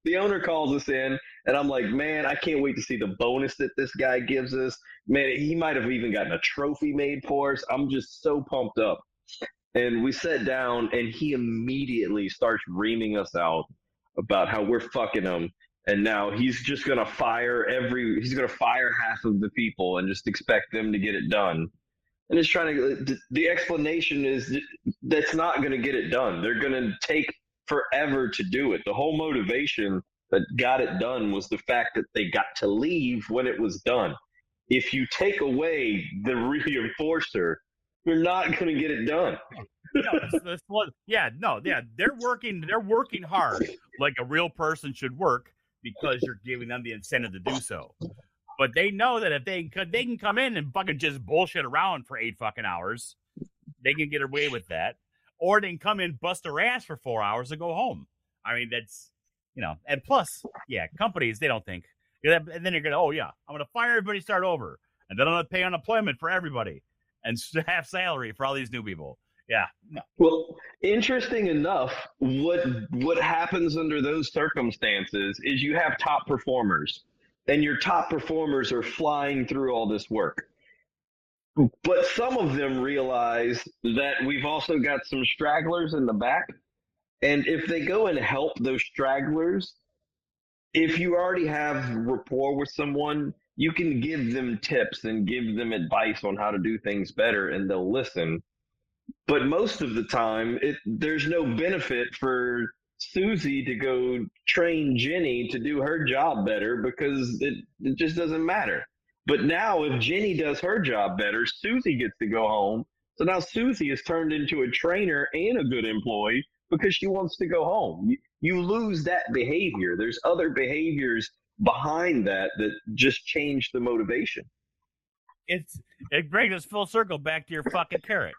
the owner calls us in, and I'm like, man, I can't wait to see the bonus that this guy gives us. Man, he might have even gotten a trophy made for us. I'm just so pumped up. And we sat down, and he immediately starts reaming us out about how we're fucking him. And now he's just gonna fire every. He's gonna fire half of the people and just expect them to get it done and it's trying to the explanation is that's not to get it done they're to take forever to do it the whole motivation that got it done was the fact that they got to leave when it was done if you take away the reinforcer you're not going to get it done no, yeah no yeah they're working they're working hard like a real person should work because you're giving them the incentive to do so. But they know that if they they can come in and fucking just bullshit around for eight fucking hours, they can get away with that. Or they can come in, bust their ass for four hours, and go home. I mean, that's you know, and plus, yeah, companies they don't think, and then you're gonna, oh yeah, I'm gonna fire everybody, start over, and then I'm gonna pay unemployment for everybody and half salary for all these new people. Yeah. No. Well, interesting enough, what what happens under those circumstances is you have top performers, and your top performers are flying through all this work. But some of them realize that we've also got some stragglers in the back. And if they go and help those stragglers, if you already have rapport with someone, you can give them tips and give them advice on how to do things better and they'll listen but most of the time it there's no benefit for Susie to go train Jenny to do her job better because it, it just doesn't matter. But now if Jenny does her job better, Susie gets to go home. So now Susie is turned into a trainer and a good employee because she wants to go home. You, you lose that behavior. There's other behaviors behind that that just change the motivation. It's it brings us full circle back to your fucking carrot.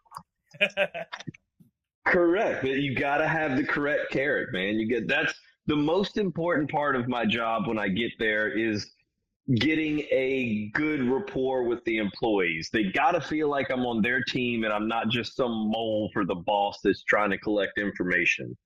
correct. You got to have the correct carrot, man. You get that's the most important part of my job when I get there is getting a good rapport with the employees. They got to feel like I'm on their team and I'm not just some mole for the boss that's trying to collect information.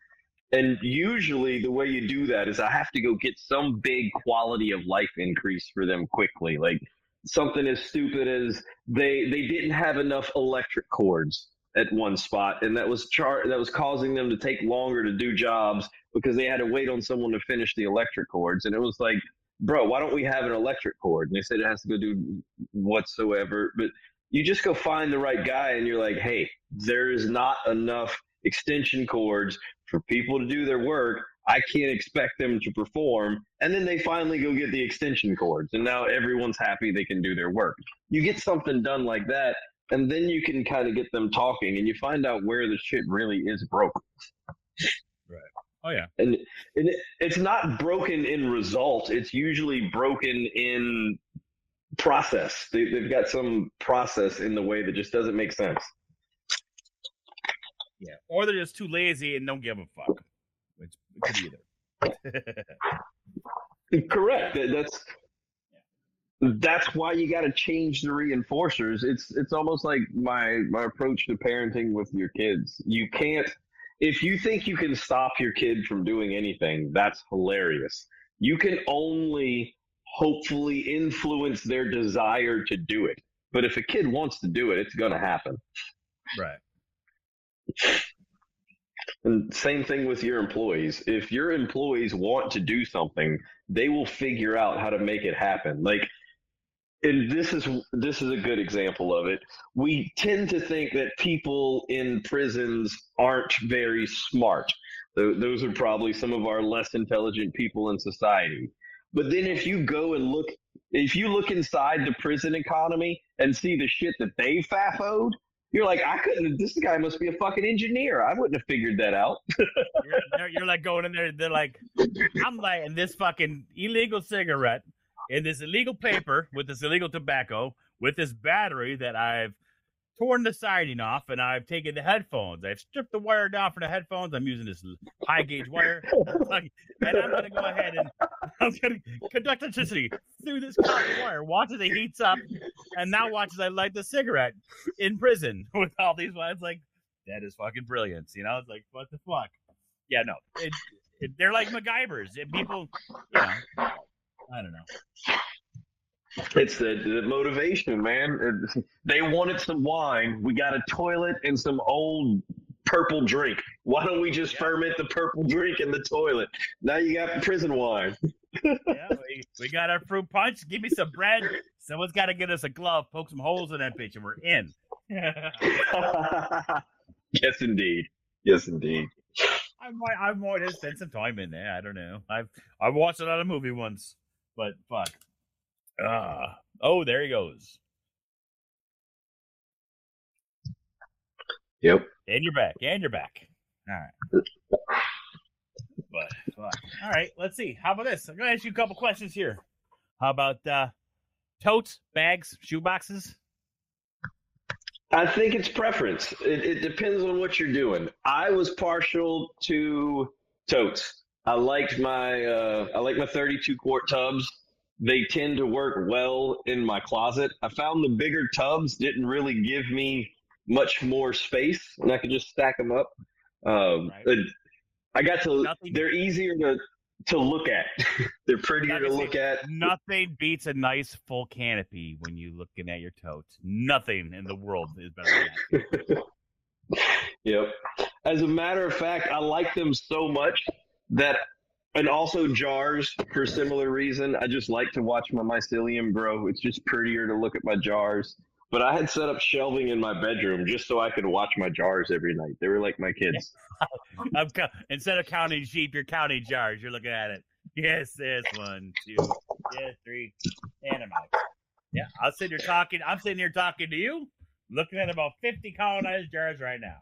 And usually the way you do that is I have to go get some big quality of life increase for them quickly. Like something as stupid as they they didn't have enough electric cords at one spot, and that was char- that was causing them to take longer to do jobs because they had to wait on someone to finish the electric cords. And it was like, bro, why don't we have an electric cord? And they said it has to go do whatsoever. But you just go find the right guy, and you're like, hey, there is not enough extension cords for people to do their work. I can't expect them to perform. And then they finally go get the extension cords, and now everyone's happy they can do their work. You get something done like that, and then you can kind of get them talking and you find out where the shit really is broken oh yeah. And, and it, it's not broken in result it's usually broken in process. They, they've got some process in the way that just doesn't make sense. Yeah or they're just too lazy and don't give a fuck. Which could be either. Correct that's that's why you got to change the reinforcers. It's it's almost like my my approach to parenting with your kids. You can't if you think you can stop your kid from doing anything, that's hilarious. You can only hopefully influence their desire to do it. But if a kid wants to do it, it's going to happen. Right. And same thing with your employees. If your employees want to do something, they will figure out how to make it happen. Like and this is this is a good example of it. We tend to think that people in prisons aren't very smart. Those are probably some of our less intelligent people in society. But then if you go and look, if you look inside the prison economy and see the shit that they fafoed, you're like, I couldn't. This guy must be a fucking engineer. I wouldn't have figured that out. you're, you're, like going in there. They're like, I'm like, this fucking illegal cigarette in this illegal paper with this illegal tobacco with this battery that I've torn the siding off and I've taken the headphones. I've stripped the wire down for the headphones. I'm using this high gauge wire. and I'm going to go ahead and I'm going to conduct electricity through this copper wire. Watch as it heats up. And now watch as I light the cigarette in prison with all these wires. Like, that is fucking brilliant. You know, it's like, what the fuck? Yeah, no. It, it, they're like MacGyvers. people, you know, I don't know. It's the, the motivation, man. They wanted some wine. We got a toilet and some old purple drink. Why don't we just yeah. ferment the purple drink in the toilet? Now you got prison wine. yeah, we, we, got our fruit punch. Give me some bread. Someone's got to get us a glove, poke some holes in that bitch, and we're in. yes, indeed. Yes, indeed. I might, I might have spent some time in there. I don't know. I've, I've watched of movie once. But fuck. Uh, oh, there he goes. Yep. And you're back. And you're back. All right. But fuck. all right, let's see. How about this? I'm gonna ask you a couple questions here. How about uh totes, bags, shoe boxes? I think it's preference. It, it depends on what you're doing. I was partial to totes. I liked my uh, I like my 32 quart tubs. They tend to work well in my closet. I found the bigger tubs didn't really give me much more space, and I could just stack them up. Um, Right. I got to. Nothing- They're easier to to look at. they're prettier to look at. Nothing beats a nice full canopy when you're looking at your totes. Nothing in the world is better than that. Yep. As a matter of fact, I like them so much that, and also jars for similar reason. I just like to watch my mycelium grow. It's just prettier to look at my jars. But I had set up shelving in my bedroom just so I could watch my jars every night. They were like my kids. Co- instead of counting sheep, you're counting jars. You're looking at it. Yes, there's one, two, yeah, three, and I'm out. Yeah, I'm sitting here talking. I'm sitting here talking to you, looking at about 50 colonized jars right now.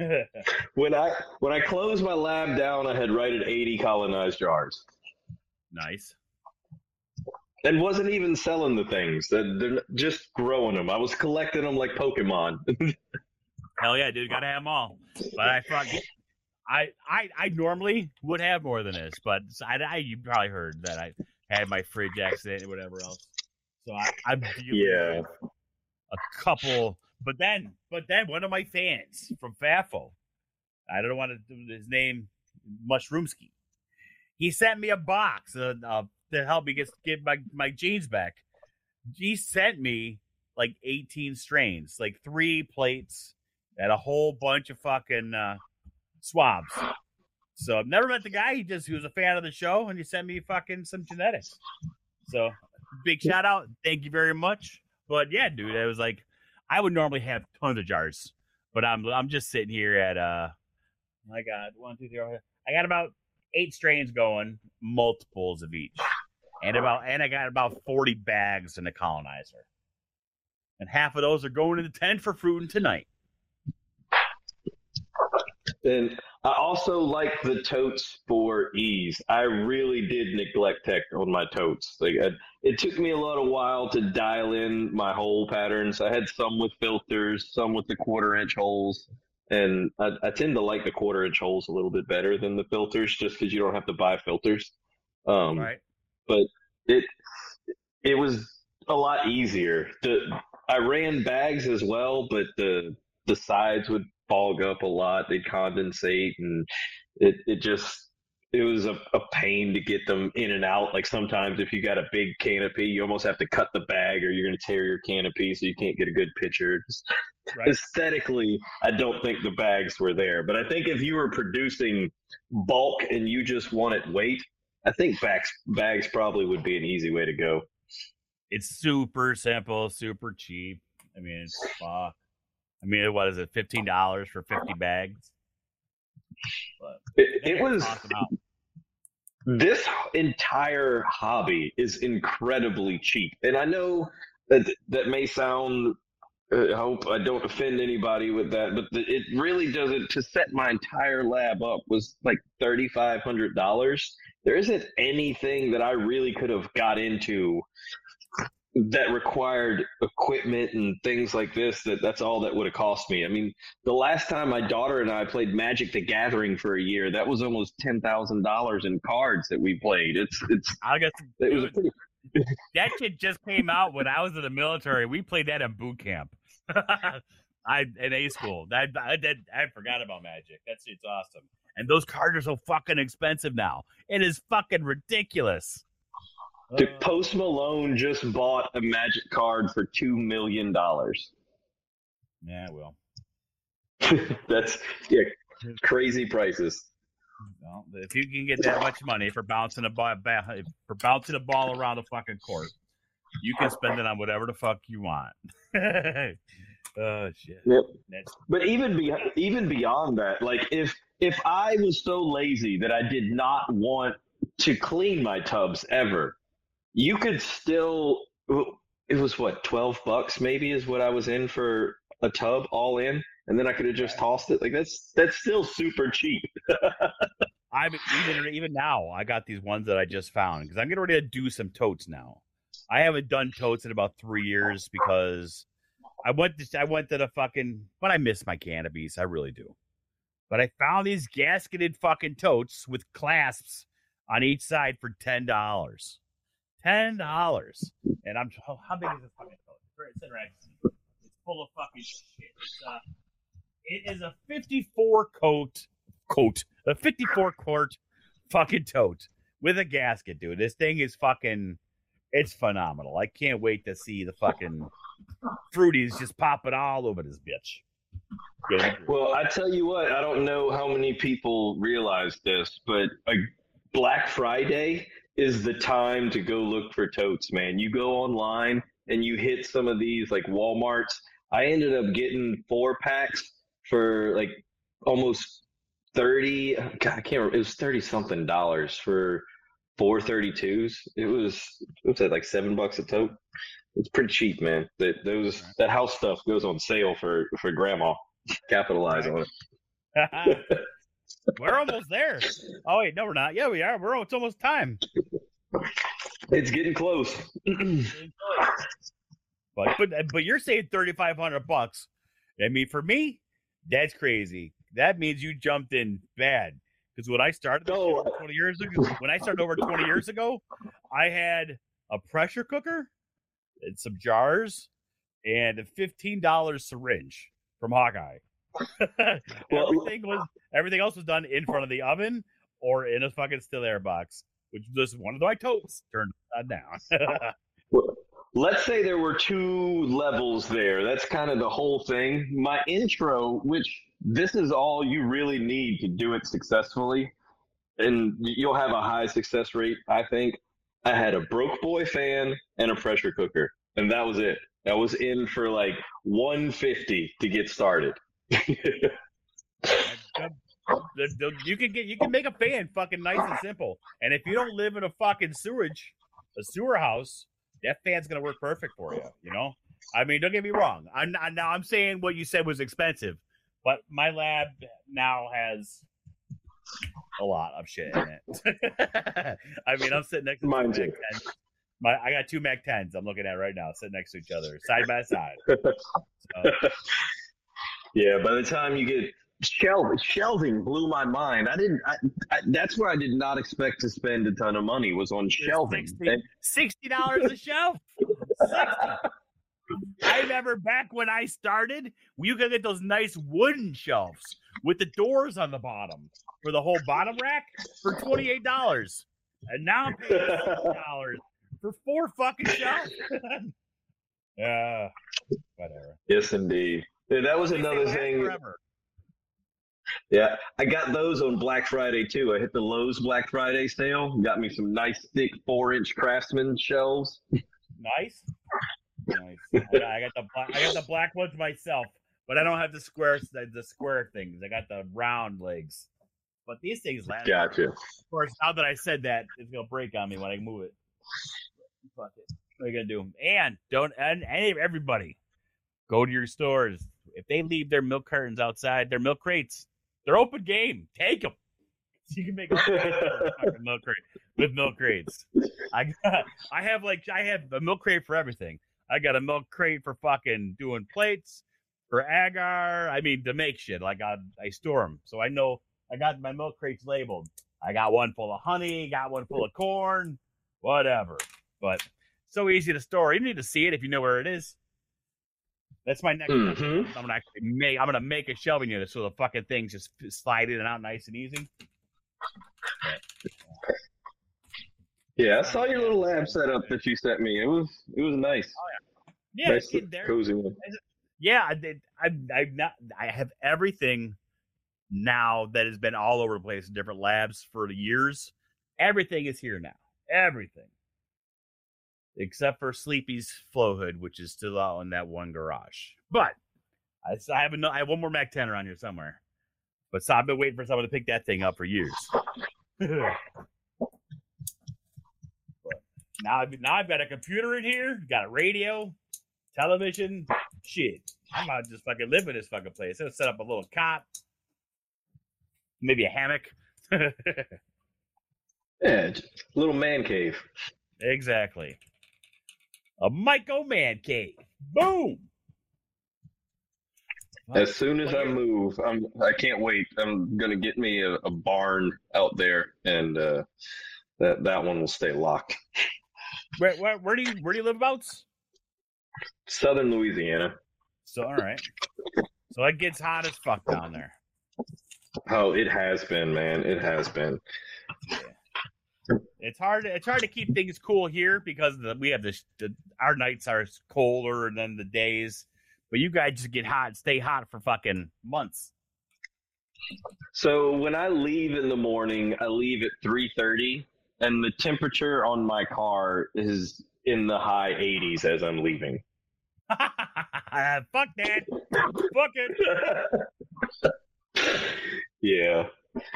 When I when I closed my lab down, I had right at 80 colonized jars, nice. and wasn't even selling the things. They're just growing them. I was collecting them like Pokemon. Hell yeah, dude, gotta have them all. But I fuck, I, I, I normally would have more than this, but I, I you probably heard that I had my fridge accident and whatever else. So I, I'm Yeah. a couple. But then, but then one of my fans from FAFO, I don't want to do his name, Mushroomski. He sent me a box uh, uh, to help me get get my my genes back. He sent me like 18 strains, like three plates and a whole bunch of fucking uh, swabs. So I've never met the guy. He just he was a fan of the show and he sent me fucking some genetics. So big shout out. Thank you very much. But yeah, dude, I was like, I would normally have tons of jars, but I'm I'm just sitting here at uh, I got one, two, three, I got about eight strains going, multiples of each, and about and I got about forty bags in the colonizer, and half of those are going in the tent for fruiting tonight. And I also like the totes for ease. I really did neglect tech on my totes. Like I, it took me a little while to dial in my hole patterns. I had some with filters, some with the quarter inch holes, and I, I tend to like the quarter inch holes a little bit better than the filters, just because you don't have to buy filters. Um, Right? it it was a lot easier. The I ran bags as well, but the the sides would fog up a lot. They'd condensate, and it it just it was a, a pain to get them in and out. Like sometimes if you got a big canopy, you almost have to cut the bag, or you're going to tear your canopy, so you can't get a good picture. Just Right. aesthetically, I don't think the bags were there. But I think if you were producing bulk and you just wanted weight, I think bags bags probably would be an easy way to go. It's super simple, super cheap. I mean, it's fuck. I mean, what is it? Fifteen dollars for fifty bags. But It, it was toss 'em out. this entire hobby is incredibly cheap, and I know that that may sound. uh, I hope I don't offend anybody with that, but the, it really doesn't. To set my entire lab up was like thirty five hundred dollars. There isn't anything that I really could have got into that required equipment and things like this that that's all that would have cost me i mean the last time my daughter and i played magic the gathering for a year that was almost $10000 in cards that we played it's it's I guess it was a pretty that shit just came out when I was in the military. We played that in boot camp. I in A school. That I, that I forgot about Magic. That's it's awesome. And those cards are so fucking expensive now. It is fucking ridiculous. Dude, Uh, post malone just bought a magic card for $2 million yeah, well, that's yeah crazy prices well, if you can get that much money for bouncing a ball, ba- for bouncing a ball around the fucking court, you can spend it on whatever the fuck you want. oh shit. Yep. That's, But even be, even beyond that, like if if I was so lazy that I did not want to clean my tubs ever, you could still. It was what twelve bucks maybe is what I was in for a tub all in, and then I could have just tossed it. Like that's that's still super cheap. I, I'm even even now. I got these ones that I just found because I'm getting ready to do some totes now. I haven't done totes in about three years because I went to I went to the fucking but I miss my cannabis. I really do. But I found these gasketed fucking totes with clasps on each side for ten dollars. Ten dollars. And I'm oh, how big is this fucking tote? It's interesting. It's full of fucking shit. Uh, it is a 54 coat coat, a 54 quart fucking tote with a gasket, dude. This thing is fucking it's phenomenal. I can't wait to see the fucking fruities just popping all over this bitch. Well, I tell you what, I don't know how many people realize this, but a Black Friday is the time to go look for totes, man. You go online and you hit some of these like Walmarts. I ended up getting four packs for like almost 30 God, I can't remember. It was 30 something dollars for four 32s. It was what's that like 7 bucks a tote. It's pretty cheap, man. That those that house stuff goes on sale for for grandma. Capitalize on it. we're almost there. Oh wait, no, we're not. Yeah, we are. We're it's almost time. It's getting close. but but but you're saying thirty five hundred bucks. I mean, for me, that's crazy. That means you jumped in bad. Because when I started no. twenty years ago, when I started over twenty years ago, I had a pressure cooker and some jars and a fifteen dollars syringe from Hawkeye. Well, everything was everything else was done in front of the oven or in a fucking still air box, which was one of my totes turned down. well, let's say there were two levels there. That's kind of the whole thing. My intro, which this is all you really need to do it successfully, and you'll have a high success rate, I think. I had a broke boy fan and a pressure cooker, and that was it. That was in for like 150 to get started. You can get you can make a fan fucking nice and simple. And if you don't live in a fucking sewage, a sewer house, that fan's gonna work perfect for you. You know, I mean, don't get me wrong. I'm not, now I'm saying what you said was expensive, but my lab now has a lot of shit in it. I mean, I'm sitting next to Mine too. My, I got two Mac 10s I'm looking at right now, sitting next to each other, side by side. So. Yeah, by the time you get shelving, shelving blew my mind. I didn't. I, I, that's where I did not expect to spend a ton of money was on shelving. Sixty dollars a shelf. 60. I remember back when I started, you could get those nice wooden shelves with the doors on the bottom for the whole bottom rack for twenty eight dollars, and now I'm paying dollars for four fucking shelves. Yeah, whatever. Yes, indeed. Yeah, that was another thing. Forever. Yeah, I got those on Black Friday too. I hit the Lowe's Black Friday sale. Got me some nice thick four inch Craftsman shelves. Nice, nice. I got the black, I got the black ones myself, but I don't have the square the, the square things. I got the round legs. But these things last. Gotcha. Of course, now that I said that, it's gonna break on me when I move it. Fuck it. What are you gonna do? And don't and, and everybody go to your stores. If they leave their milk cartons outside, their milk crates, they're open game. Take them. You can make a milk crate with milk crates. I got, I have like I have a milk crate for everything. I got a milk crate for fucking doing plates for agar. I mean to make shit. Like I I store them, so I know I got my milk crates labeled. I got one full of honey, got one full of corn, whatever. But so easy to store. You need to see it if you know where it is. That's my next. Mm-hmm. I'm gonna actually make. I'm gonna make a shelving unit so the fucking things just slide in and out nice and easy. Yeah, I saw your little lab setup that you sent me. It was it was nice. Oh, yeah, yeah, nice it, cozy one. Yeah, I did. I I've not. I have everything now that has been all over the place in different labs for years. Everything is here now. Everything except for Sleepy's flow hood, which is still out in that one garage. But I, I have another, I have one more Mac 10 around here somewhere. But so I've been waiting for someone to pick that thing up for years. but now, I've, now I've got a computer in here, got a radio, television, shit. I'm about to just fucking live in this fucking place. I'm gonna set up a little cot, maybe a hammock. Yeah, little man cave. exactly. A Michael man cave. Boom. As soon as I move, I'm I can't wait. I'm gonna get me a, a barn out there, and uh, that that one will stay locked. Where, where, where do you where do you live abouts? Southern Louisiana. So all right. So it gets hot as fuck down there. Oh, it has been, man. It has been. It's hard. It's hard to keep things cool here because the, we have this. The, our nights are colder than the days, but you guys just get hot, stay hot for fucking months. So when I leave in the morning, I leave at three thirty, and the temperature on my car is in the high eighties as I'm leaving. Fuck that. Fuck it. yeah.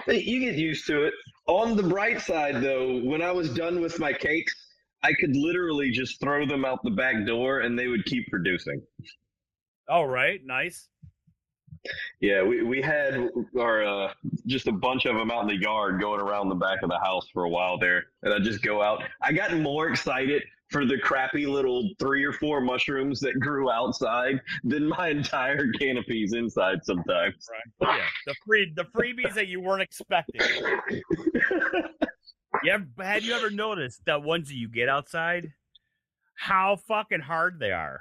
You get used to it. On the bright side, though, when I was done with my cakes, I could literally just throw them out the back door and they would keep producing. All right. Nice. Yeah, we, we had our uh, just a bunch of them out in the yard going around the back of the house for a while there, and I just go out. I got more excited for the crappy little three or four mushrooms that grew outside than my entire canopies inside. Sometimes. Right. Yeah. The free the freebies that you weren't expecting. You ever, have you ever noticed that ones that you get outside, how fucking hard they are,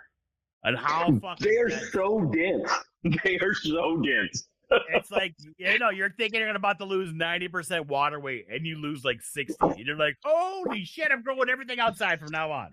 and how fucking They are dense- so dense. They are so dense. It's like you know you're thinking you're about to lose 90% water weight and you lose like 60 and you're like holy shit i'm growing everything outside from now on.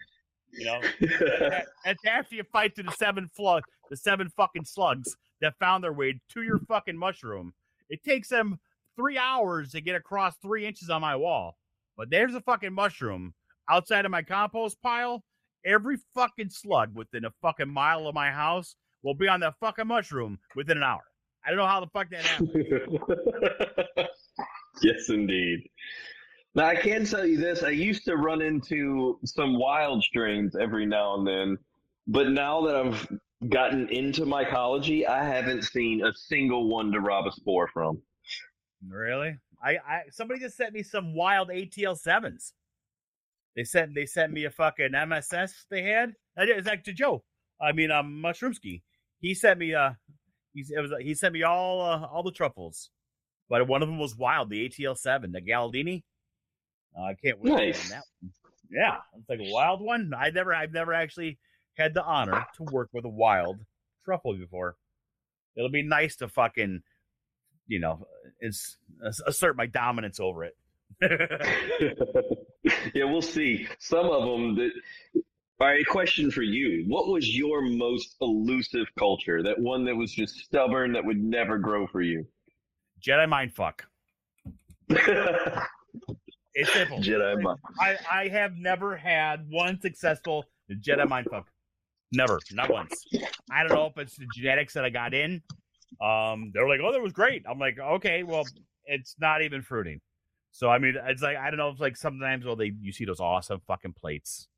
You know? And after you fight through the seven flood the seven fucking slugs that found their way to your fucking mushroom. It takes them three hours to get across three inches on my wall but there's a fucking mushroom outside of my compost pile. Every fucking slug within a fucking mile of my house will be on that fucking mushroom within an hour i don't know how the fuck that happened yes, indeed. Now I can tell you this: I used to run into some wild strains every now and then, but now that I've gotten into mycology, I haven't seen a single one to rob a spore from. Really? I, I somebody just sent me some wild ATL sevens. They sent they sent me a fucking MSS they had. I did- It's like to Joe. I mean, um, Mushroomski. He sent me uh, it was he sent me all uh, all the truffles, but one of them was wild. The ATL seven, the Galindoi. Uh, I can't wait. Nice. on that one. Yeah, it's like a wild one. I never I've never actually had the honor to work with a wild truffle before. It'll be nice to fucking you know, is assert my dominance over it. yeah, we'll see. Some of them that. All right, question for you. What was your most elusive culture? That one that was just stubborn that would never grow for you? Jedi mind fuck. It's simple. Jedi mind. I, I have never had one successful Jedi mind fuck. Never, not once. I don't know if it's the genetics that I got in. Um, they were like, "Oh, that was great." I'm like, "Okay, well, it's not even fruiting." So I mean, it's like I don't know. It's like sometimes, well, they you see those awesome fucking plates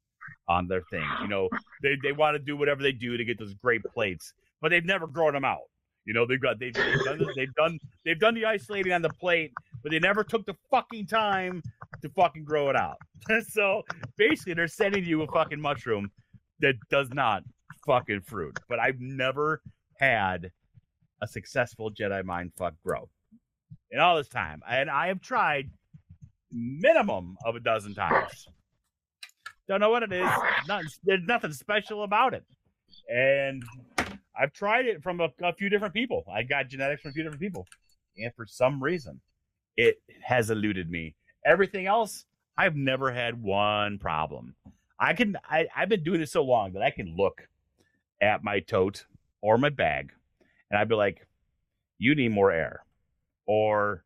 on their things. You know, they they want to do whatever they do to get those great plates, but they've never grown them out. You know, they've got they've, they've done this- they've done they've done the isolating on the plate, but they never took the fucking time to fucking grow it out. so basically, they're sending you a fucking mushroom that does not fucking fruit. But I've never had a successful Jedi mind fuck grow in all this time, and I have tried minimum of a dozen times. Don't know what it is. Nothing, there's nothing special about it, and I've tried it from a, a few different people. I got genetics from a few different people, and for some reason, it has eluded me. Everything else, I've never had one problem. I can. I, I've been doing this so long that I can look at my tote or my bag, and I'd be like, "You need more air," or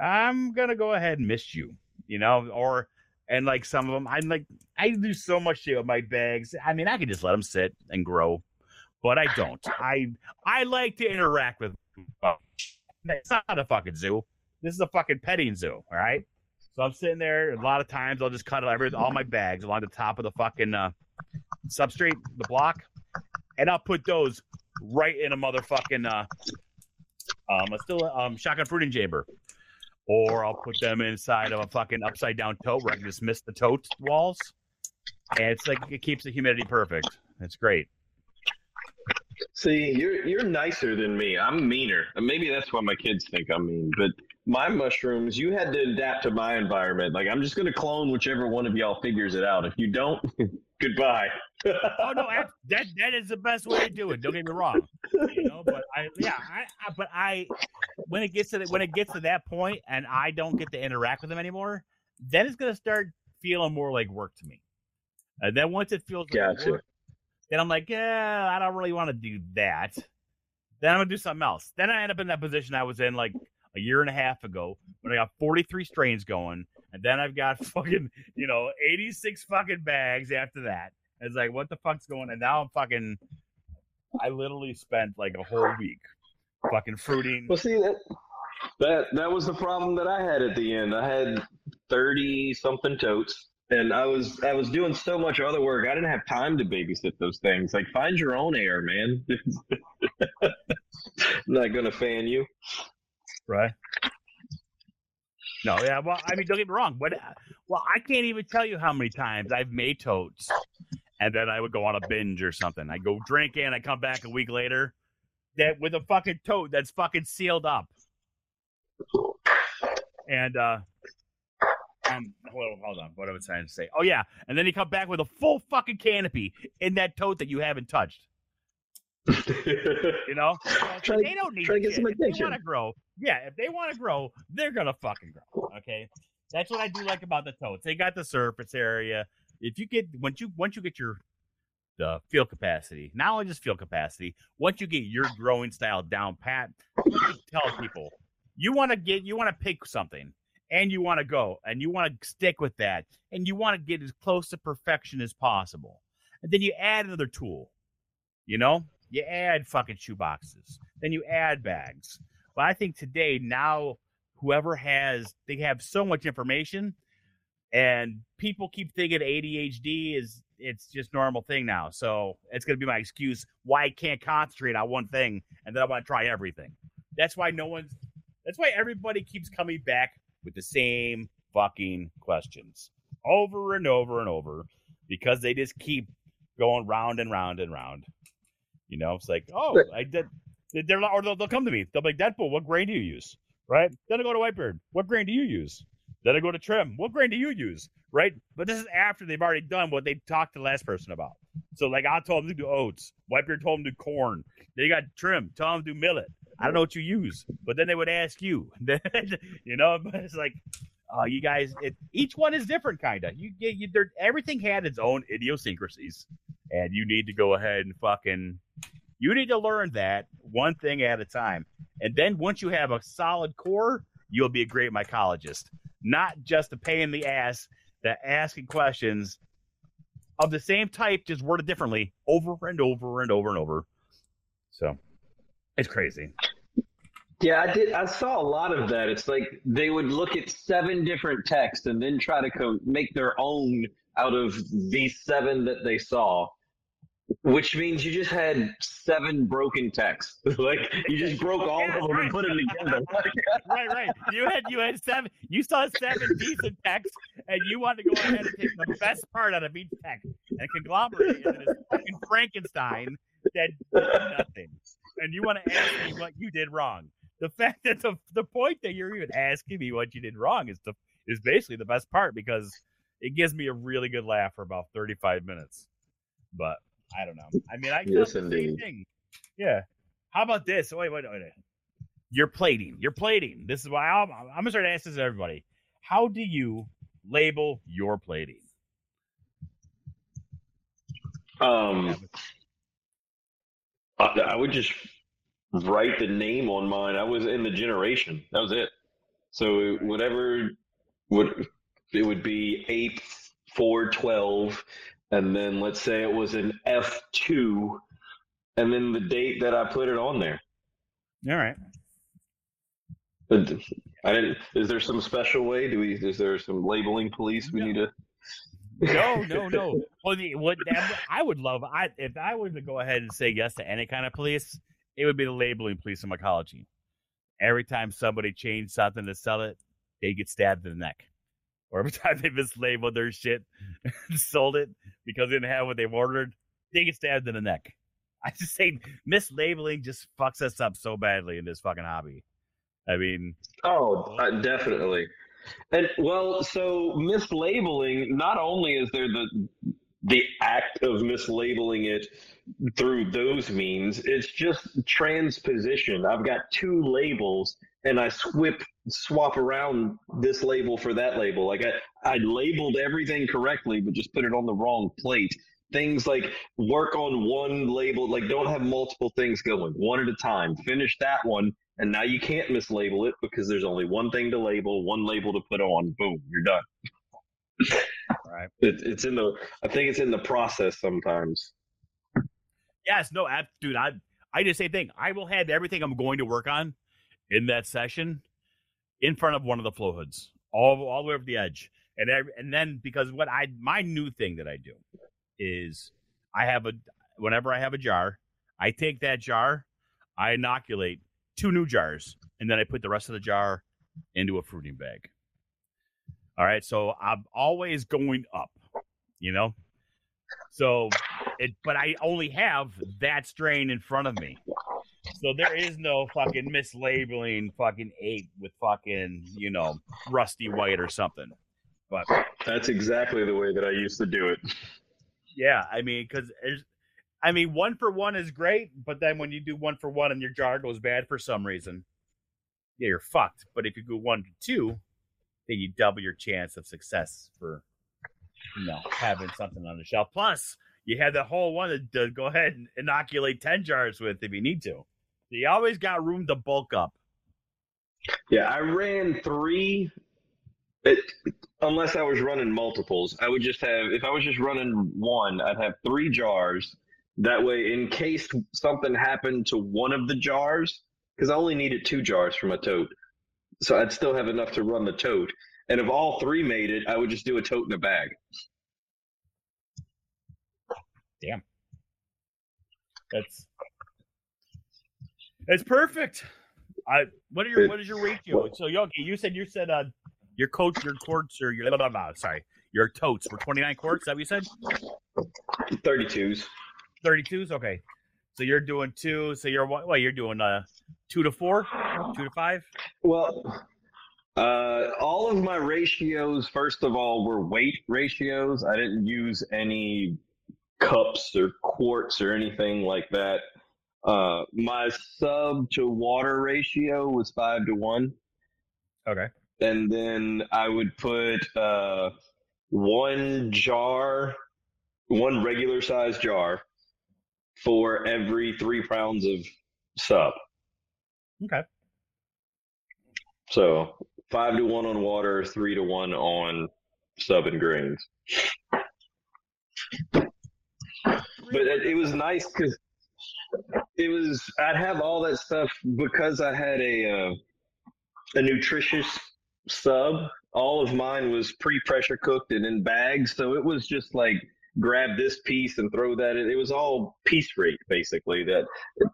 "I'm gonna go ahead and miss you," you know, or and like some of them, I'm like, I do so much shit with my bags. I mean, I can just let them sit and grow, but I don't. I I like to interact with. Oh, it's not a fucking zoo. This is a fucking petting zoo. All right. So I'm sitting there. A lot of times I'll just cut every, all my bags along the top of the fucking uh, substrate, the block, and I'll put those right in a motherfucking uh, um, a still um shotgun fruiting chamber, or I'll put them inside of a fucking upside down tote where I can just miss the tote walls. And it's like it keeps the humidity perfect. It's great. See, you're you're nicer than me. I'm meaner. Maybe that's why my kids think I'm mean. But my mushrooms, you had to adapt to my environment. Like I'm just gonna clone whichever one of y'all figures it out. If you don't, goodbye. oh no, that that is the best way to do it. Don't get me wrong. You know, but I yeah, I, I but I when it gets to the, when it gets to that point and I don't get to interact with them anymore, then it's gonna start feeling more like work to me. And then once it feels like Gotcha. work, then I'm like, yeah, I don't really want to do that. Then I'm gonna do something else. Then I end up in that position I was in like a year and a half ago when I got 43 strains going, and then I've got fucking you know 86 fucking bags after that. It's like, what the fuck's going? And now I'm fucking. I literally spent like a whole week fucking fruiting. Well, see that that that was the problem that I had at the end. I had thirty something totes, and I was I was doing so much other work. I didn't have time to babysit those things. Like, find your own air, man. I'm not gonna fan you. Right. No, yeah. Well, I mean, don't get me wrong. But well, I can't even tell you how many times I've made totes, and then I would go on a binge or something. I go drinking, I come back a week later, that with a fucking tote that's fucking sealed up. And uh, um, hold, hold on. What I was trying to say? Oh yeah, and then you come back with a full fucking canopy in that tote that you haven't touched. You know, Try- they don't need try to get some If they attention. want to grow, yeah. If they want to grow, they're gonna fucking grow. Okay, that's what I do like about the totes. They got the surface area. If you get once you once you get your the field capacity, not only just field capacity, once you get your growing style down pat, tell people you want to get you want to pick something and you want to go and you want to stick with that and you want to get as close to perfection as possible. And then you add another tool. You know, you add fucking shoe boxes. Then you add bags. But I think today now whoever has they have so much information and people keep thinking ADHD is it's just normal thing now. So it's gonna be my excuse why I can't concentrate on one thing and then I want to try everything. That's why no one's that's why everybody keeps coming back with the same fucking questions over and over and over because they just keep going round and round and round. You know, it's like, oh, But- I did. They're not, or they'll, they'll come to me. They'll be like, Deadpool, what grain do you use? Right? Then I go to Whitebeard. What grain do you use? Then I go to Trim. What grain do you use? Right? But this is after they've already done what they talked to the last person about. So like I told them to do oats. Whitebeard told them to do corn. They got Trim. Tell them to do millet. I don't know what you use, but then they would ask you. you know, but it's like, oh, you guys, it, each one is different, kind of. You get you, everything had its own idiosyncrasies, and you need to go ahead and fucking, you need to learn that one thing at a time, and then once you have a solid core, you'll be a great mycologist, not just a pain in the ass that asking questions of the same type, just worded differently, over and over and over and over. So, it's crazy. Yeah, I did. I saw a lot of that. It's like they would look at seven different texts and then try to co- make their own out of these seven that they saw, which means you just had seven broken texts. like you just broke all of them and put them together. right, right. You had you had seven. You saw seven decent texts, and you wanted to go ahead and take the best part out of each text and conglomerate it into this fucking Frankenstein that did nothing. And you want to ask me what you did wrong. The fact that the the point that you're even asking me what you did wrong is the is basically the best part because it gives me a really good laugh for about 35 minutes. But I don't know. I mean, I Yes, felt the same thing. Yeah. How about this? Wait, wait, wait. wait. You're plating. You're plating. This is why I'm, I'm gonna start asking this to everybody. How do you label your plating? Um, I, I would just write the name on mine. I was in the generation. That was it. So whatever would it would be eight four twelve, and then let's say it was an F two, and then the date that I put it on there. All right. But I didn't. Is there some special way? Do we? Is there some labeling police we No. need to? No, no, no. Well, the, what I would love, I if I were to go ahead and say yes to any kind of police, it would be the labeling police in mycology. Every time somebody changed something to sell it, they get stabbed in the neck. Or every time they mislabeled their shit, sold it because they didn't have what they ordered, they get stabbed in the neck. I just say mislabeling just fucks us up so badly in this fucking hobby. I mean, oh, uh, definitely. And well, so mislabeling. Not only is there the the act of mislabeling it through those means, it's just transposition. I've got two labels, and I swip swap around this label for that label. Like I, I labeled everything correctly, but just put it on the wrong plate things like work on one label, like don't have multiple things going, one at a time. Finish that one, and now you can't mislabel it because there's only one thing to label, one label to put on. Boom, you're done. right. It, it's in the. I think it's in the process sometimes. Yes, no, I, dude. I I just same thing. I will have everything I'm going to work on in that session in front of one of the flow hoods, all all the way over the edge, and every, and then because what I my new thing that I do is I have a whenever I have a jar, I take that jar, I inoculate two new jars, and then I put the rest of the jar into a fruiting bag. All right, so I'm always going up, you know. So it, but I only have that strain in front of me. So there is no fucking mislabeling fucking ape with fucking, you know, rusty white or something. But that's exactly the way that I used to do it. Yeah, I mean, because I mean, one for one is great, but then when you do one for one and your jar goes bad for some reason, yeah, you're fucked. But if you go one to two, then you double your chance of success for you know having something on the shelf. Plus, you have the whole one to, to go ahead and inoculate ten jars with if you need to. So you always got room to bulk up. Yeah, I ran three. It, unless I was running multiples, I would just have, if I was just running one, I'd have three jars. That way, in case something happened to one of the jars, because I only needed two jars for my tote. So I'd still have enough to run the tote. And if all three made it, I would just do a tote in a bag. Damn. That's that's perfect. I what are your what is your ratio? So Yogi, you said you said uh your coach, your quarts, or your blah, blah, blah, sorry, your totes were 29 quarts. That what you said? 32s. 32s. Okay. So you're doing two. So you're what? Well, you're doing uh two to four, two to five. Well, uh, all of my ratios, first of all, were weight ratios. I didn't use any cups or quarts or anything like that. Uh, my sub to water ratio was five to one. Okay and then I would put uh, one jar, one regular size jar for every three pounds of sub. Okay. So five to one on water, three to one on sub and grains. But it, it was nice because it was I'd have all that stuff because I had a uh, a nutritious sub. All of mine was pre-pressure cooked and in bags, so it was just like grab this piece and throw that in. It was all piece rate basically. That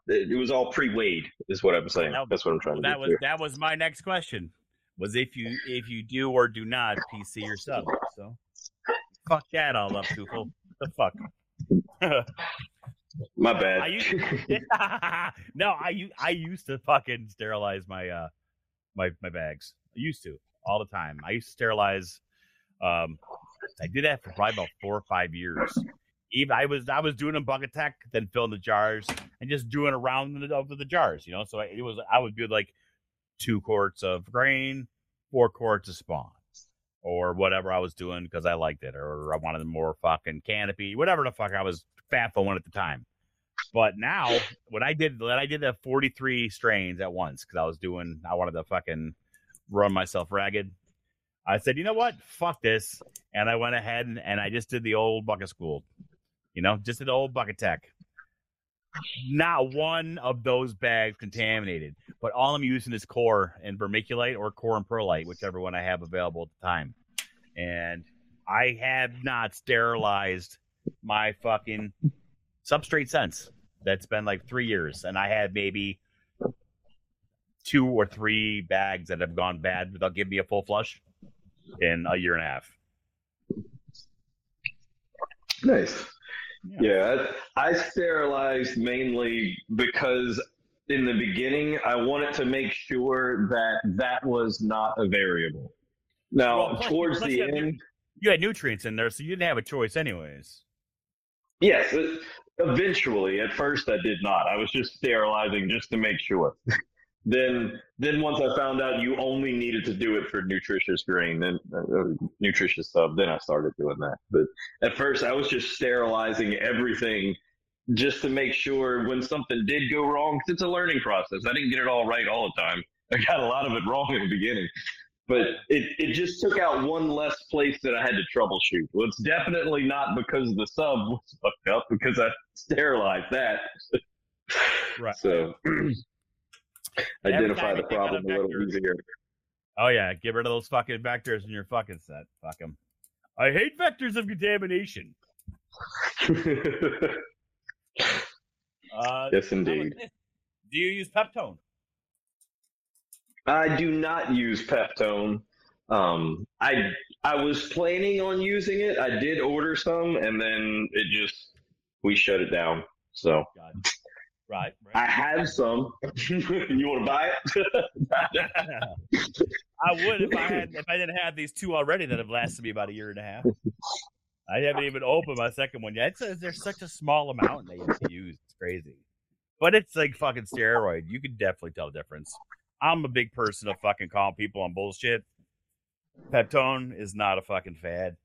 it, it was all pre-weighed is what I'm saying. That's what I'm trying to. That was that was my next question. Was if you if you do or do not PC your sub. So fuck that all up, Tufel. The fuck. my bad. I used to, no, I I used to fucking sterilize my uh my my bags. I used to all the time. I used to sterilize. Um, I did that for probably about four or five years. Even I was I was doing a bucket tech, then filling the jars and just doing around the, over the jars. You know, so it was I would be like two quarts of grain, four quarts of spawn, or whatever I was doing because I liked it, or I wanted more fucking canopy, whatever the fuck I was fat for one at the time. But now, when I did that, I did the 43 strains at once because I was doing, I wanted to fucking run myself ragged. I said, you know what? Fuck this. And I went ahead and, and I just did the old bucket school. You know, just did the old bucket tech. Not one of those bags contaminated, but all I'm using is coir and vermiculite or coir and perlite, whichever one I have available at the time. And I have not sterilized my fucking substrate since. That's been like three years, and I had maybe two or three bags that have gone bad without giving me a full flush in a year and a half. Nice. Yeah, I, I sterilized mainly because in the beginning I wanted to make sure that that was not a variable. Now, Well, towards the end, You had nutrients in there, so you didn't have a choice, anyways. yes, eventually. At first, I did not. I was just sterilizing just to make sure. then, then once I found out you only needed to do it for nutritious grain, then uh, nutritious sub, then I started doing that. But at first, I was just sterilizing everything just to make sure when something did go wrong. 'cause it's a learning process. I didn't get it all right all the time. I got a lot of it wrong in the beginning. But it, it just took out one less place that I had to troubleshoot. Well, it's definitely not because the sub was fucked up, because I sterilized that. Right. So identify the you think out problem a little vectors. easier. Oh yeah, get rid of those fucking vectors in your fucking set. Fuck them. I hate vectors of contamination. Uh, yes, indeed. Do you use Peptone? I do not use Peptone. Um, I I was planning on using it. I did order some, and then it just we shut it down. So God. Right. I have some. you want to buy it? I would if I had if I didn't have these two already that have lasted me about a year and a half. I haven't even opened my second one yet. It says there's such a small amount they use. It's crazy. But it's like fucking steroid. You can definitely tell the difference. I'm a big person of fucking calling people on bullshit. Peptone is not a fucking fad.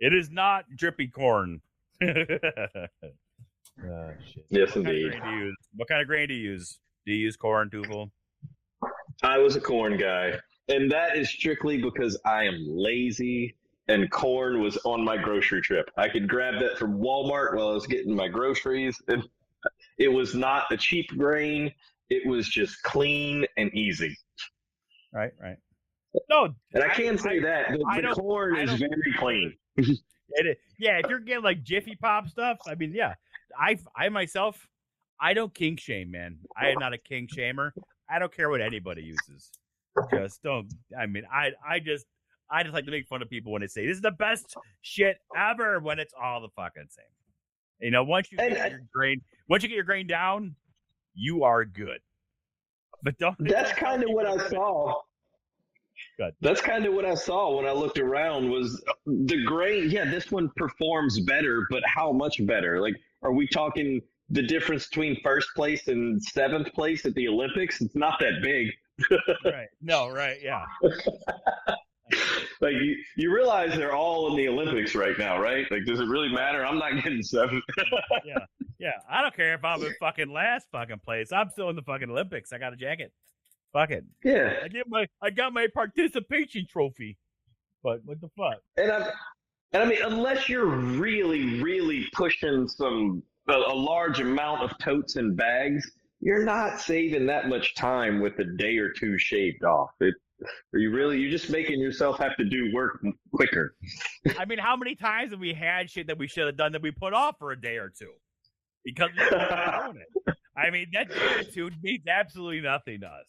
It is not drippy corn. oh, shit. yes, What kind, of indeed. grain do you use? what kind of grain do you use? Do you use corn, Tufel? I was a corn guy, and that is strictly because I am lazy. And corn was on my grocery trip. I could grab that from Walmart while I was getting my groceries, and it was not a cheap grain. It was just clean and easy. Right, right. No, And I can say that the, the corn is very clean. It is, yeah, if you're getting like Jiffy Pop stuff, I mean, yeah, I I myself, I don't kink shame, man. I am not a kink shamer. I don't care what anybody uses. Just don't. I mean, I I just I just like to make fun of people when they say this is the best shit ever when it's all the fucking same. You know, once you get your grain, once you get your grain down, you are good. But don't. That's kind of what I saw. Good. That's kind of what I saw when I looked around was the grain. Yeah, this one performs better, but how much better? Like, are we talking the difference between first place and seventh place at the Olympics? It's not that big. Right. No. Right. Yeah. Like, you, you realize they're all in the Olympics right now, right? Like, does it really matter? I'm not getting seventh. Yeah, Yeah. I don't care if I'm in fucking last fucking place. I'm still in the fucking Olympics. I got a jacket. Fuck it. yeah. I get my I got my participation trophy. But what the fuck? And I, and I mean, unless you're really, really pushing some a, a large amount of totes and bags, you're not saving that much time with a day or two shaved off. It, are you really? You're just making yourself have to do work quicker. I mean, how many times have we had shit that we should have done that we put off for a day or two? Because we it. I mean, that attitude means absolutely nothing to us.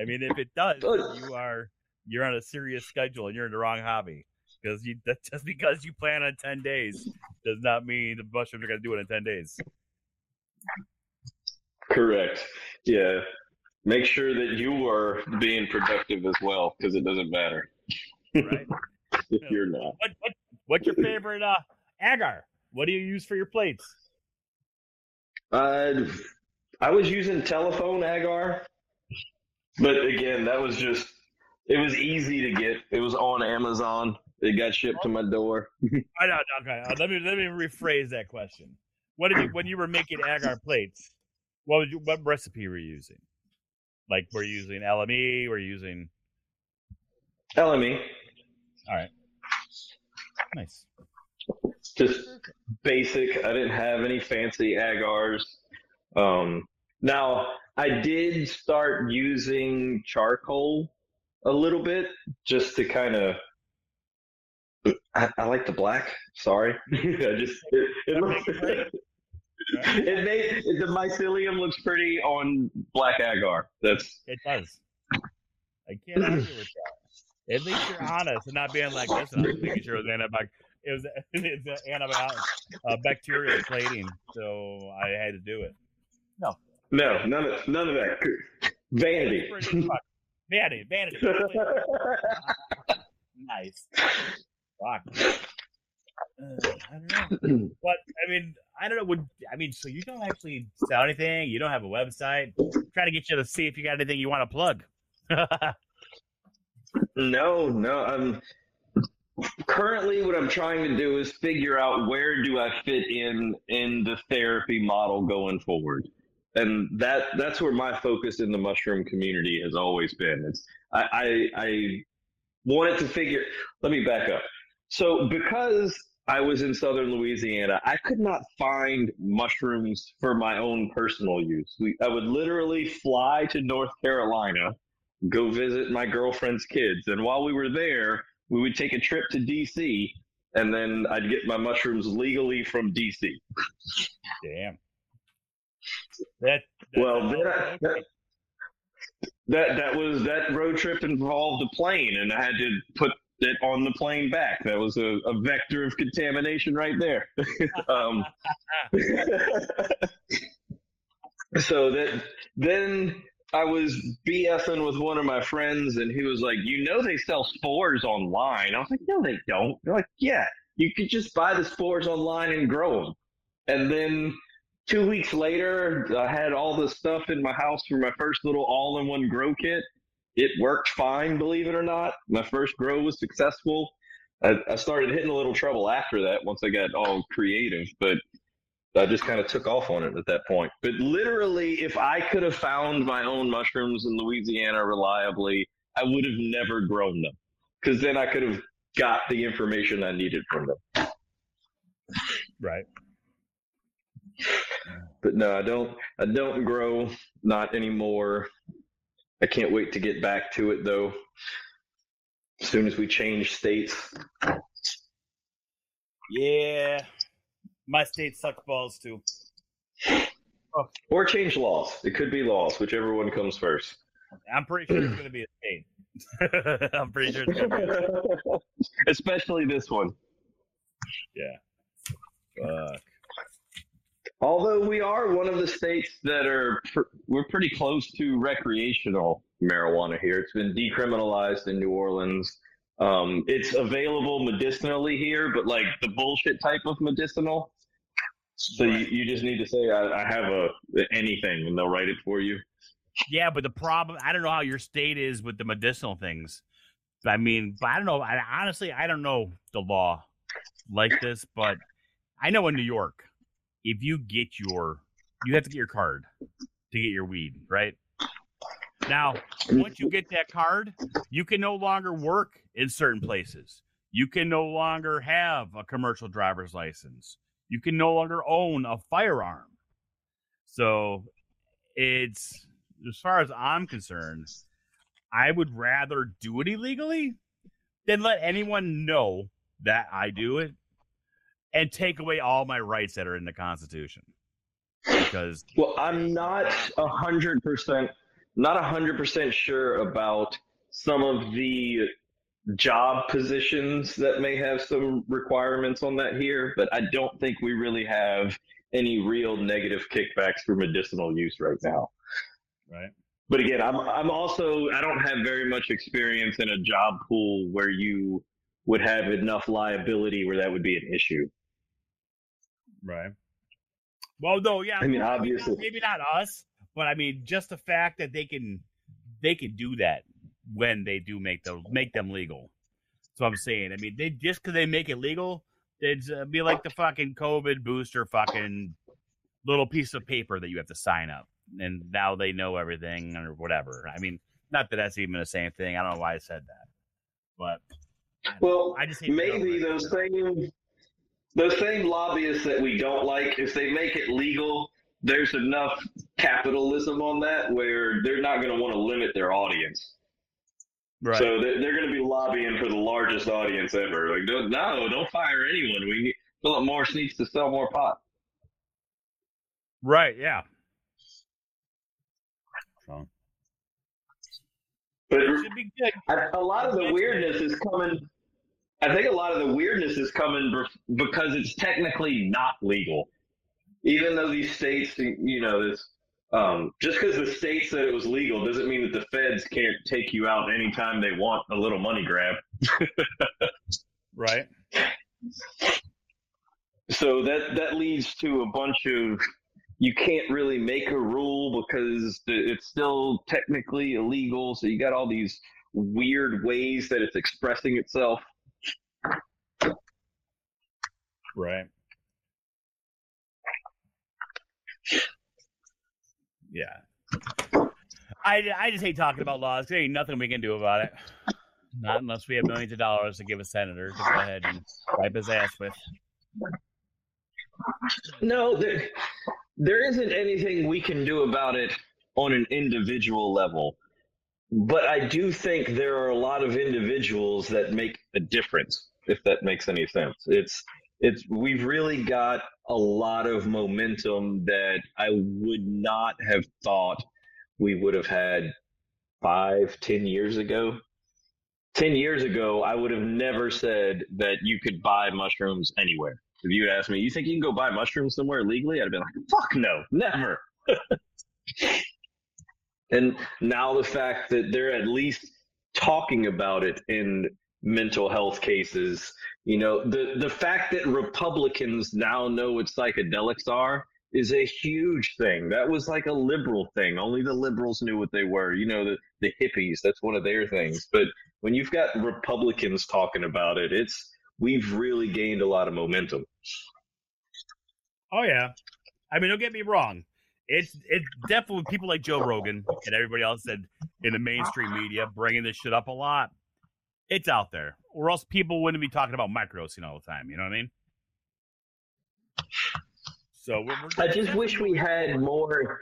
I mean, if it does, you are you're on a serious schedule and you're in the wrong hobby. Because you that just because you plan on ten days does not mean the mushrooms are gonna do it in ten days. Correct. Yeah. Make sure that you are being productive as well, because it doesn't matter Right? if you're not. what, what what's your favorite uh agar? What do you use for your plates? Uh, I was using telephone agar, but again, that was just it was easy to get. It was on Amazon. It got shipped to my door. I know, okay. uh, let me let me rephrase that question. What did you when you were making agar plates? What was you, what recipe were you using? Like were you using LME? Were you using LME, all right? Nice. just basic. I didn't have any fancy agars. Um, now I did start using charcoal a little bit just to kind of. I, I like the black. Sorry, I just it, it looks, it made the mycelium looks pretty on black agar. That's it does. I can't argue with that. At least you're honest and not being like, listen, I'm making sure it was antibiotic. It was it's an antibiotic, uh, bacterial plating, so I had to do it. No, no, none of none of that. Vanity. Vanity, vanity. nice. Uh, I don't know. But I mean, I don't know. Would I mean? So you don't actually sell anything? You don't have a website? I'm trying to get you to see if you got anything you want to plug. no, no. I'm currently what I'm trying to do is figure out where do I fit in in the therapy model going forward and that that's where my focus in the mushroom community has always been. It's I, I, I wanted to figure. Let me back up. So because I was in southern Louisiana, I could not find mushrooms for my own personal use. We, I would literally fly to North Carolina, go visit my girlfriend's kids, and while we were there, we would take a trip to DC, and then I'd get my mushrooms legally from DC. Damn. That, well, that, that, that that was that road trip involved a plane, and I had to put it on the plane back. That was a, a vector of contamination right there. um, so that then I was BSing with one of my friends, and he was like, "You know, they sell spores online." I was like, "No, they don't." They're like, "Yeah, you could just buy the spores online and grow them." And then two weeks later, I had all the stuff in my house for my first little all in one grow kit. It worked fine, believe it or not. My first grow was successful. I, I started hitting a little trouble after that once I got all creative, but I just kind of took off on it at that point. But literally, if I could have found my own mushrooms in Louisiana reliably, I would have never grown them because then I could have got the information I needed from them. Right but no, I don't. I don't grow. Not anymore. I can't wait to get back to it though. As soon as we change states. Yeah, my state sucks balls too. Oh. Or change laws. It could be laws, whichever one comes first. I'm pretty sure it's going to be a state. I'm pretty sure it's going to be. Especially this one. Yeah. Fuck. Although we are one of the states that are, pr- we're pretty close to recreational marijuana here. It's been decriminalized in New Orleans. Um, it's available medicinally here, but like the bullshit type of medicinal. So right. you, you, just need to say, I, I have a anything, and they'll write it for you. Yeah, but the problem, I don't know how your state is with the medicinal things. I mean, I don't know. I, honestly, I don't know the law like this, but I know in New York, if you get your you have to get your card to get your weed, right? Now, once you get that card, you can no longer work in certain places. You can no longer have a commercial driver's license. You can no longer own a firearm. So, it's as far as I'm concerned, I would rather do it illegally than let anyone know that I do it and take away all my rights that are in the Constitution. Because well, I'm not a hundred percent, not a hundred percent sure about some of the job positions that may have some requirements on that here, but I don't think we really have any real negative kickbacks for medicinal use right now. Right. But again, I'm I'm also I don't have very much experience in a job pool where you would have enough liability where that would be an issue. Right. Well, no, yeah. I mean, obviously, maybe not, maybe not us, but I mean, just the fact that they can they can do that when they do make the make them legal. That's what I'm saying. I mean, they just because they make it legal, it'd uh, be like the fucking COVID booster fucking little piece of paper that you have to sign up, and now they know everything or whatever. I mean, not that that's even the same thing. I don't know why I said that, but well, I just maybe those same those same lobbyists that we don't like, if they make it legal, there's enough capitalism on that where they're not going to want to limit their audience. Right. So they're, they're going to be lobbying for the largest audience ever. Like, don't, no, don't fire anyone. We need, Philip Morris needs to sell more pot. Right. Yeah. So But it should be good. I, a lot of the weirdness is coming. I think a lot of the weirdness is coming because it's technically not legal, even though these states, you know, this. Um, just because the state said it was legal doesn't mean that the feds can't take you out anytime they want a little money grab. Right. So that that leads to a bunch of you can't really make a rule because it's still technically illegal. So you got all these weird ways that it's expressing itself. Right. Yeah. I, I just hate talking about laws. There ain't nothing we can do about it. Not unless we have millions of dollars to give a senator to go ahead and wipe his ass with. No, there, there isn't anything we can do about it on an individual level. But I do think there are a lot of individuals that make a difference, if that makes any sense. It's it's we've really got a lot of momentum that I would not have thought we would have had five, ten years ago. Ten years ago, I would have never said that you could buy mushrooms anywhere. If you had asked me, you think you can go buy mushrooms somewhere legally? I'd have been like, fuck no, never. and now the fact that they're at least talking about it in mental health cases, you know, the, the fact that Republicans now know what psychedelics are is a huge thing. That was like a liberal thing. Only the liberals knew what they were. You know, the, the hippies, that's one of their things. But when you've got Republicans talking about it, it's we've really gained a lot of momentum. Oh yeah. I mean, don't get me wrong. It's it's definitely people like Joe Rogan and everybody else that in the mainstream media bringing this shit up a lot. It's out there, or else people wouldn't be talking about microdosing all the time. You know what I mean? So we're, we're, I just wish we had more.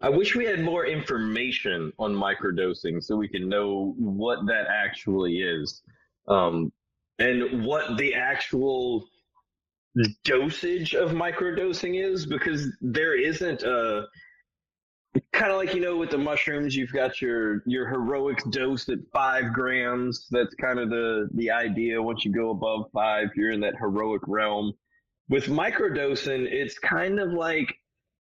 I wish we had more information on microdosing so we can know what that actually is, um, and what the actual dosage of microdosing is, because there isn't a kind of like you know with the mushrooms you've got your your heroic dose at five grams. That's kind of the the idea. Once you go above five you're in that heroic realm. With microdosing it's kind of like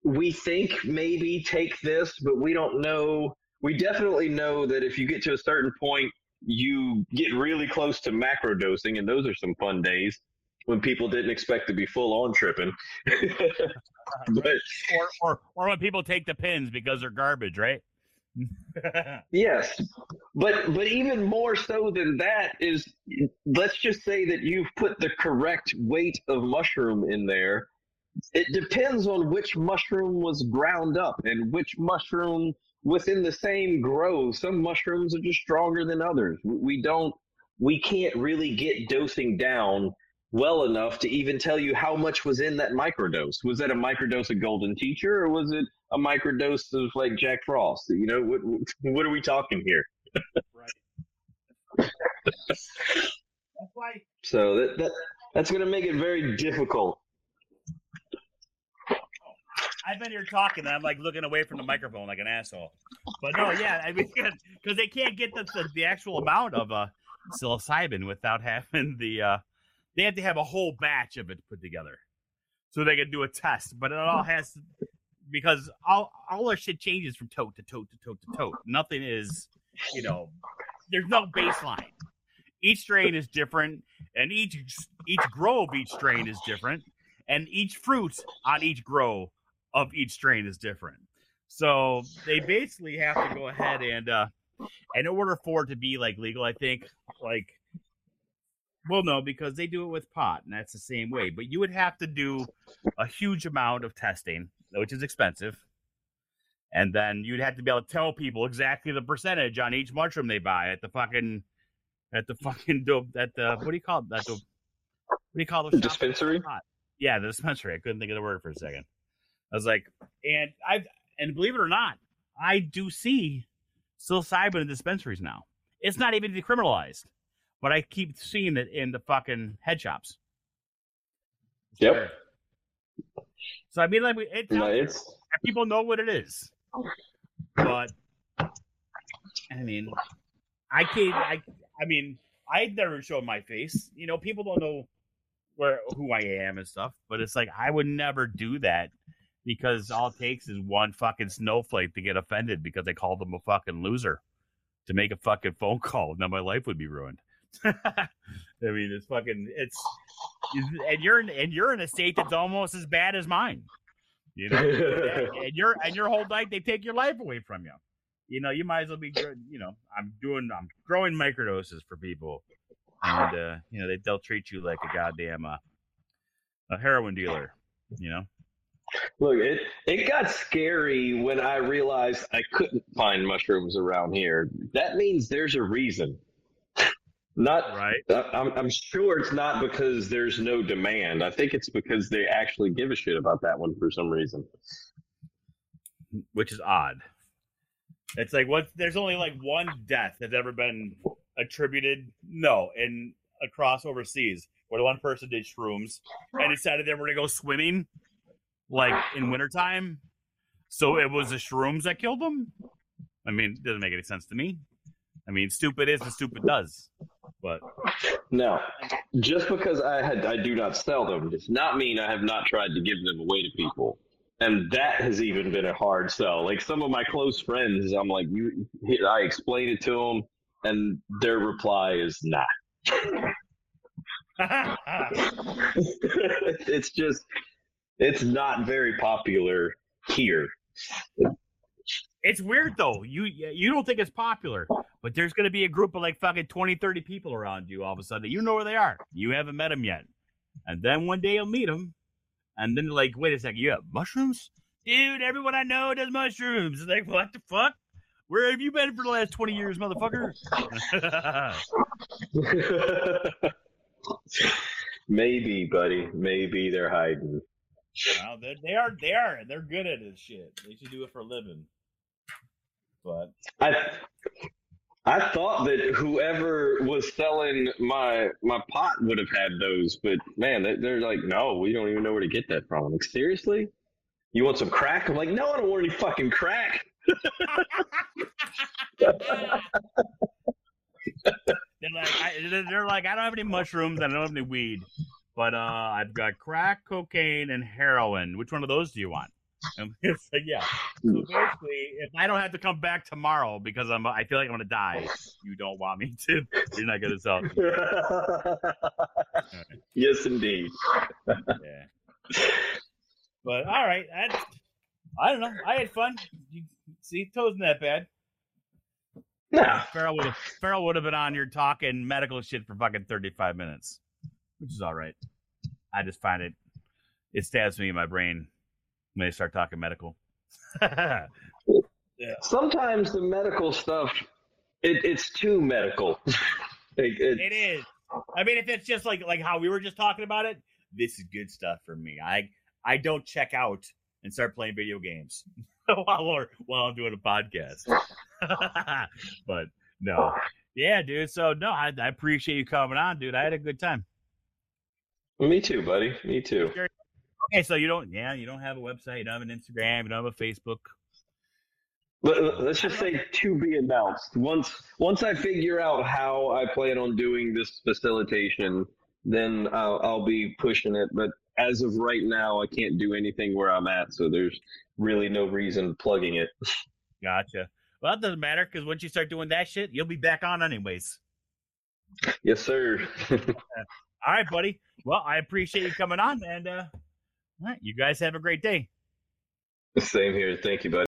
we think maybe take this but we don't know. We definitely know that if you get to a certain point you get really close to macrodosing and those are some fun days when people didn't expect to be full on tripping but or, or or when people take the pins because they're garbage, right? Yes, but but even more so than that is let's just say that you've put the correct weight of mushroom in there. It depends on which mushroom was ground up and which mushroom within the same grove. Some mushrooms are just stronger than others. We don't we can't really get dosing down well enough to even tell you how much was in that microdose. Was that a microdose of Golden Teacher or was it a microdose of like Jack Frost? You know, what what are we talking here? right. That's why So that, that that's going to make it very difficult. I've been here talking, and I'm like looking away from the microphone like an asshole. But no, yeah, I mean, because they can't get the, the, the actual amount of uh, psilocybin without having the. Uh, they have to have a whole batch of it put together, so they can do a test. But it all has to, because all all our shit changes from tote to tote to tote to tote. Nothing is, you know, there's no baseline. Each strain is different, and each each grow of each strain is different, and each fruit on each grow of each strain is different. So they basically have to go ahead and, uh, in order for it to be like legal, I think, like, well, no, because they do it with pot, and that's the same way. But you would have to do a huge amount of testing, which is expensive. And then you'd have to be able to tell people exactly the percentage on each mushroom they buy at the fucking, at the fucking, dope, at the, what do you call it? That dope, what do you call shops? Dispensary? Yeah, the dispensary. I couldn't think of the word for a second. I was like, and I and believe it or not, I do see psilocybin in dispensaries now. It's not even decriminalized, but I keep seeing it in the fucking head shops. Yep. So I mean, like it's, No, it's people know what it is, but I mean, I can't. I I mean, I never show my face. You know, people don't know where who I am and stuff. But it's like I would never do that because all it takes is one fucking snowflake to get offended because I called them a fucking loser to make a fucking phone call. Now my life would be ruined. I mean, it's fucking it's and you're in, and you're in a state that's almost as bad as mine. You know, and your and your whole night they take your life away from you. You know, you might as well be good. You know, I'm doing I'm growing microdoses for people, and uh, you know they they'll treat you like a goddamn uh, a heroin dealer. You know, Look, it it got scary when I realized I couldn't find mushrooms around here. That means there's a reason. Not right? I- I'm, I'm sure it's not because there's no demand. I think it's because they actually give a shit about that one for some reason. Which is odd. It's like what? There's only like one death that's ever been attributed. No, in across overseas, where the one person did shrooms and decided they were gonna go swimming, like in wintertime. So it was the shrooms that killed them. I mean, it doesn't make any sense to me. I mean, stupid is and stupid does. But no, just because I had I do not sell them does not mean I have not tried to give them away to people. And that has even been a hard sell. Like some of my close friends, I'm like, you. I explain it to them, and their reply is nah. it's just, it's not very popular here. It's weird though. You you don't think it's popular, but there's going to be a group of like fucking 20, 30 people around you all of a sudden. You know where they are. You haven't met them yet, and then one day you'll meet them, and then like, wait a second, you have mushrooms, dude? Everyone I know does mushrooms. It's like, what the fuck? Where have you been for the last twenty years, motherfucker? Maybe, buddy. Maybe they're hiding. well, they they are they are they're good at this shit. They should do it for a living. But I I thought that whoever was selling my my pot would have had those, but man, they- they're like, no, we don't even know where to get that from. I'm like, seriously? You want some crack? I'm like, no, I don't want any fucking crack. They're like, I, they're- they're like, I don't have any mushrooms. I don't have any weed, but uh, I've got crack, cocaine, and heroin. Which one of those do you want? And it's like, yeah. So hmm. basically, if I don't have to come back tomorrow because I'm, I feel like I'm gonna die, you don't want me to. You're not gonna sell. it. yes, indeed. Yeah. But all right, I, I don't know. I had fun. You, see, toes not that bad. Nah, Feral would have Feral would have been on here talking medical shit for fucking thirty five minutes, which is all right. I just find it it stabs me in my brain when they start talking medical. yeah, sometimes the medical stuff, it, it's too medical. Like, it- it is. I mean, if it's just like like how we were just talking about it, this is good stuff for me. I I don't check out and start playing video games while or while I'm doing a podcast. but no, yeah, dude. So no, I, I appreciate you coming on, dude. I had a good time. me too, buddy. Me too. Okay, so you don't, yeah, you don't have a website, you don't have an Instagram, you don't have a Facebook. Let, us just say to be announced. Once once I figure out how I plan on doing this facilitation, then I'll, I'll be pushing it. But as of right now, I can't do anything where I'm at, so there's really no reason plugging it. Gotcha. Well, it doesn't matter because once you start doing that shit, you'll be back on anyways. Yes, sir. All right, buddy. Well, I appreciate you coming on, and uh, all right, you guys have a great day. Same here. Thank you, buddy.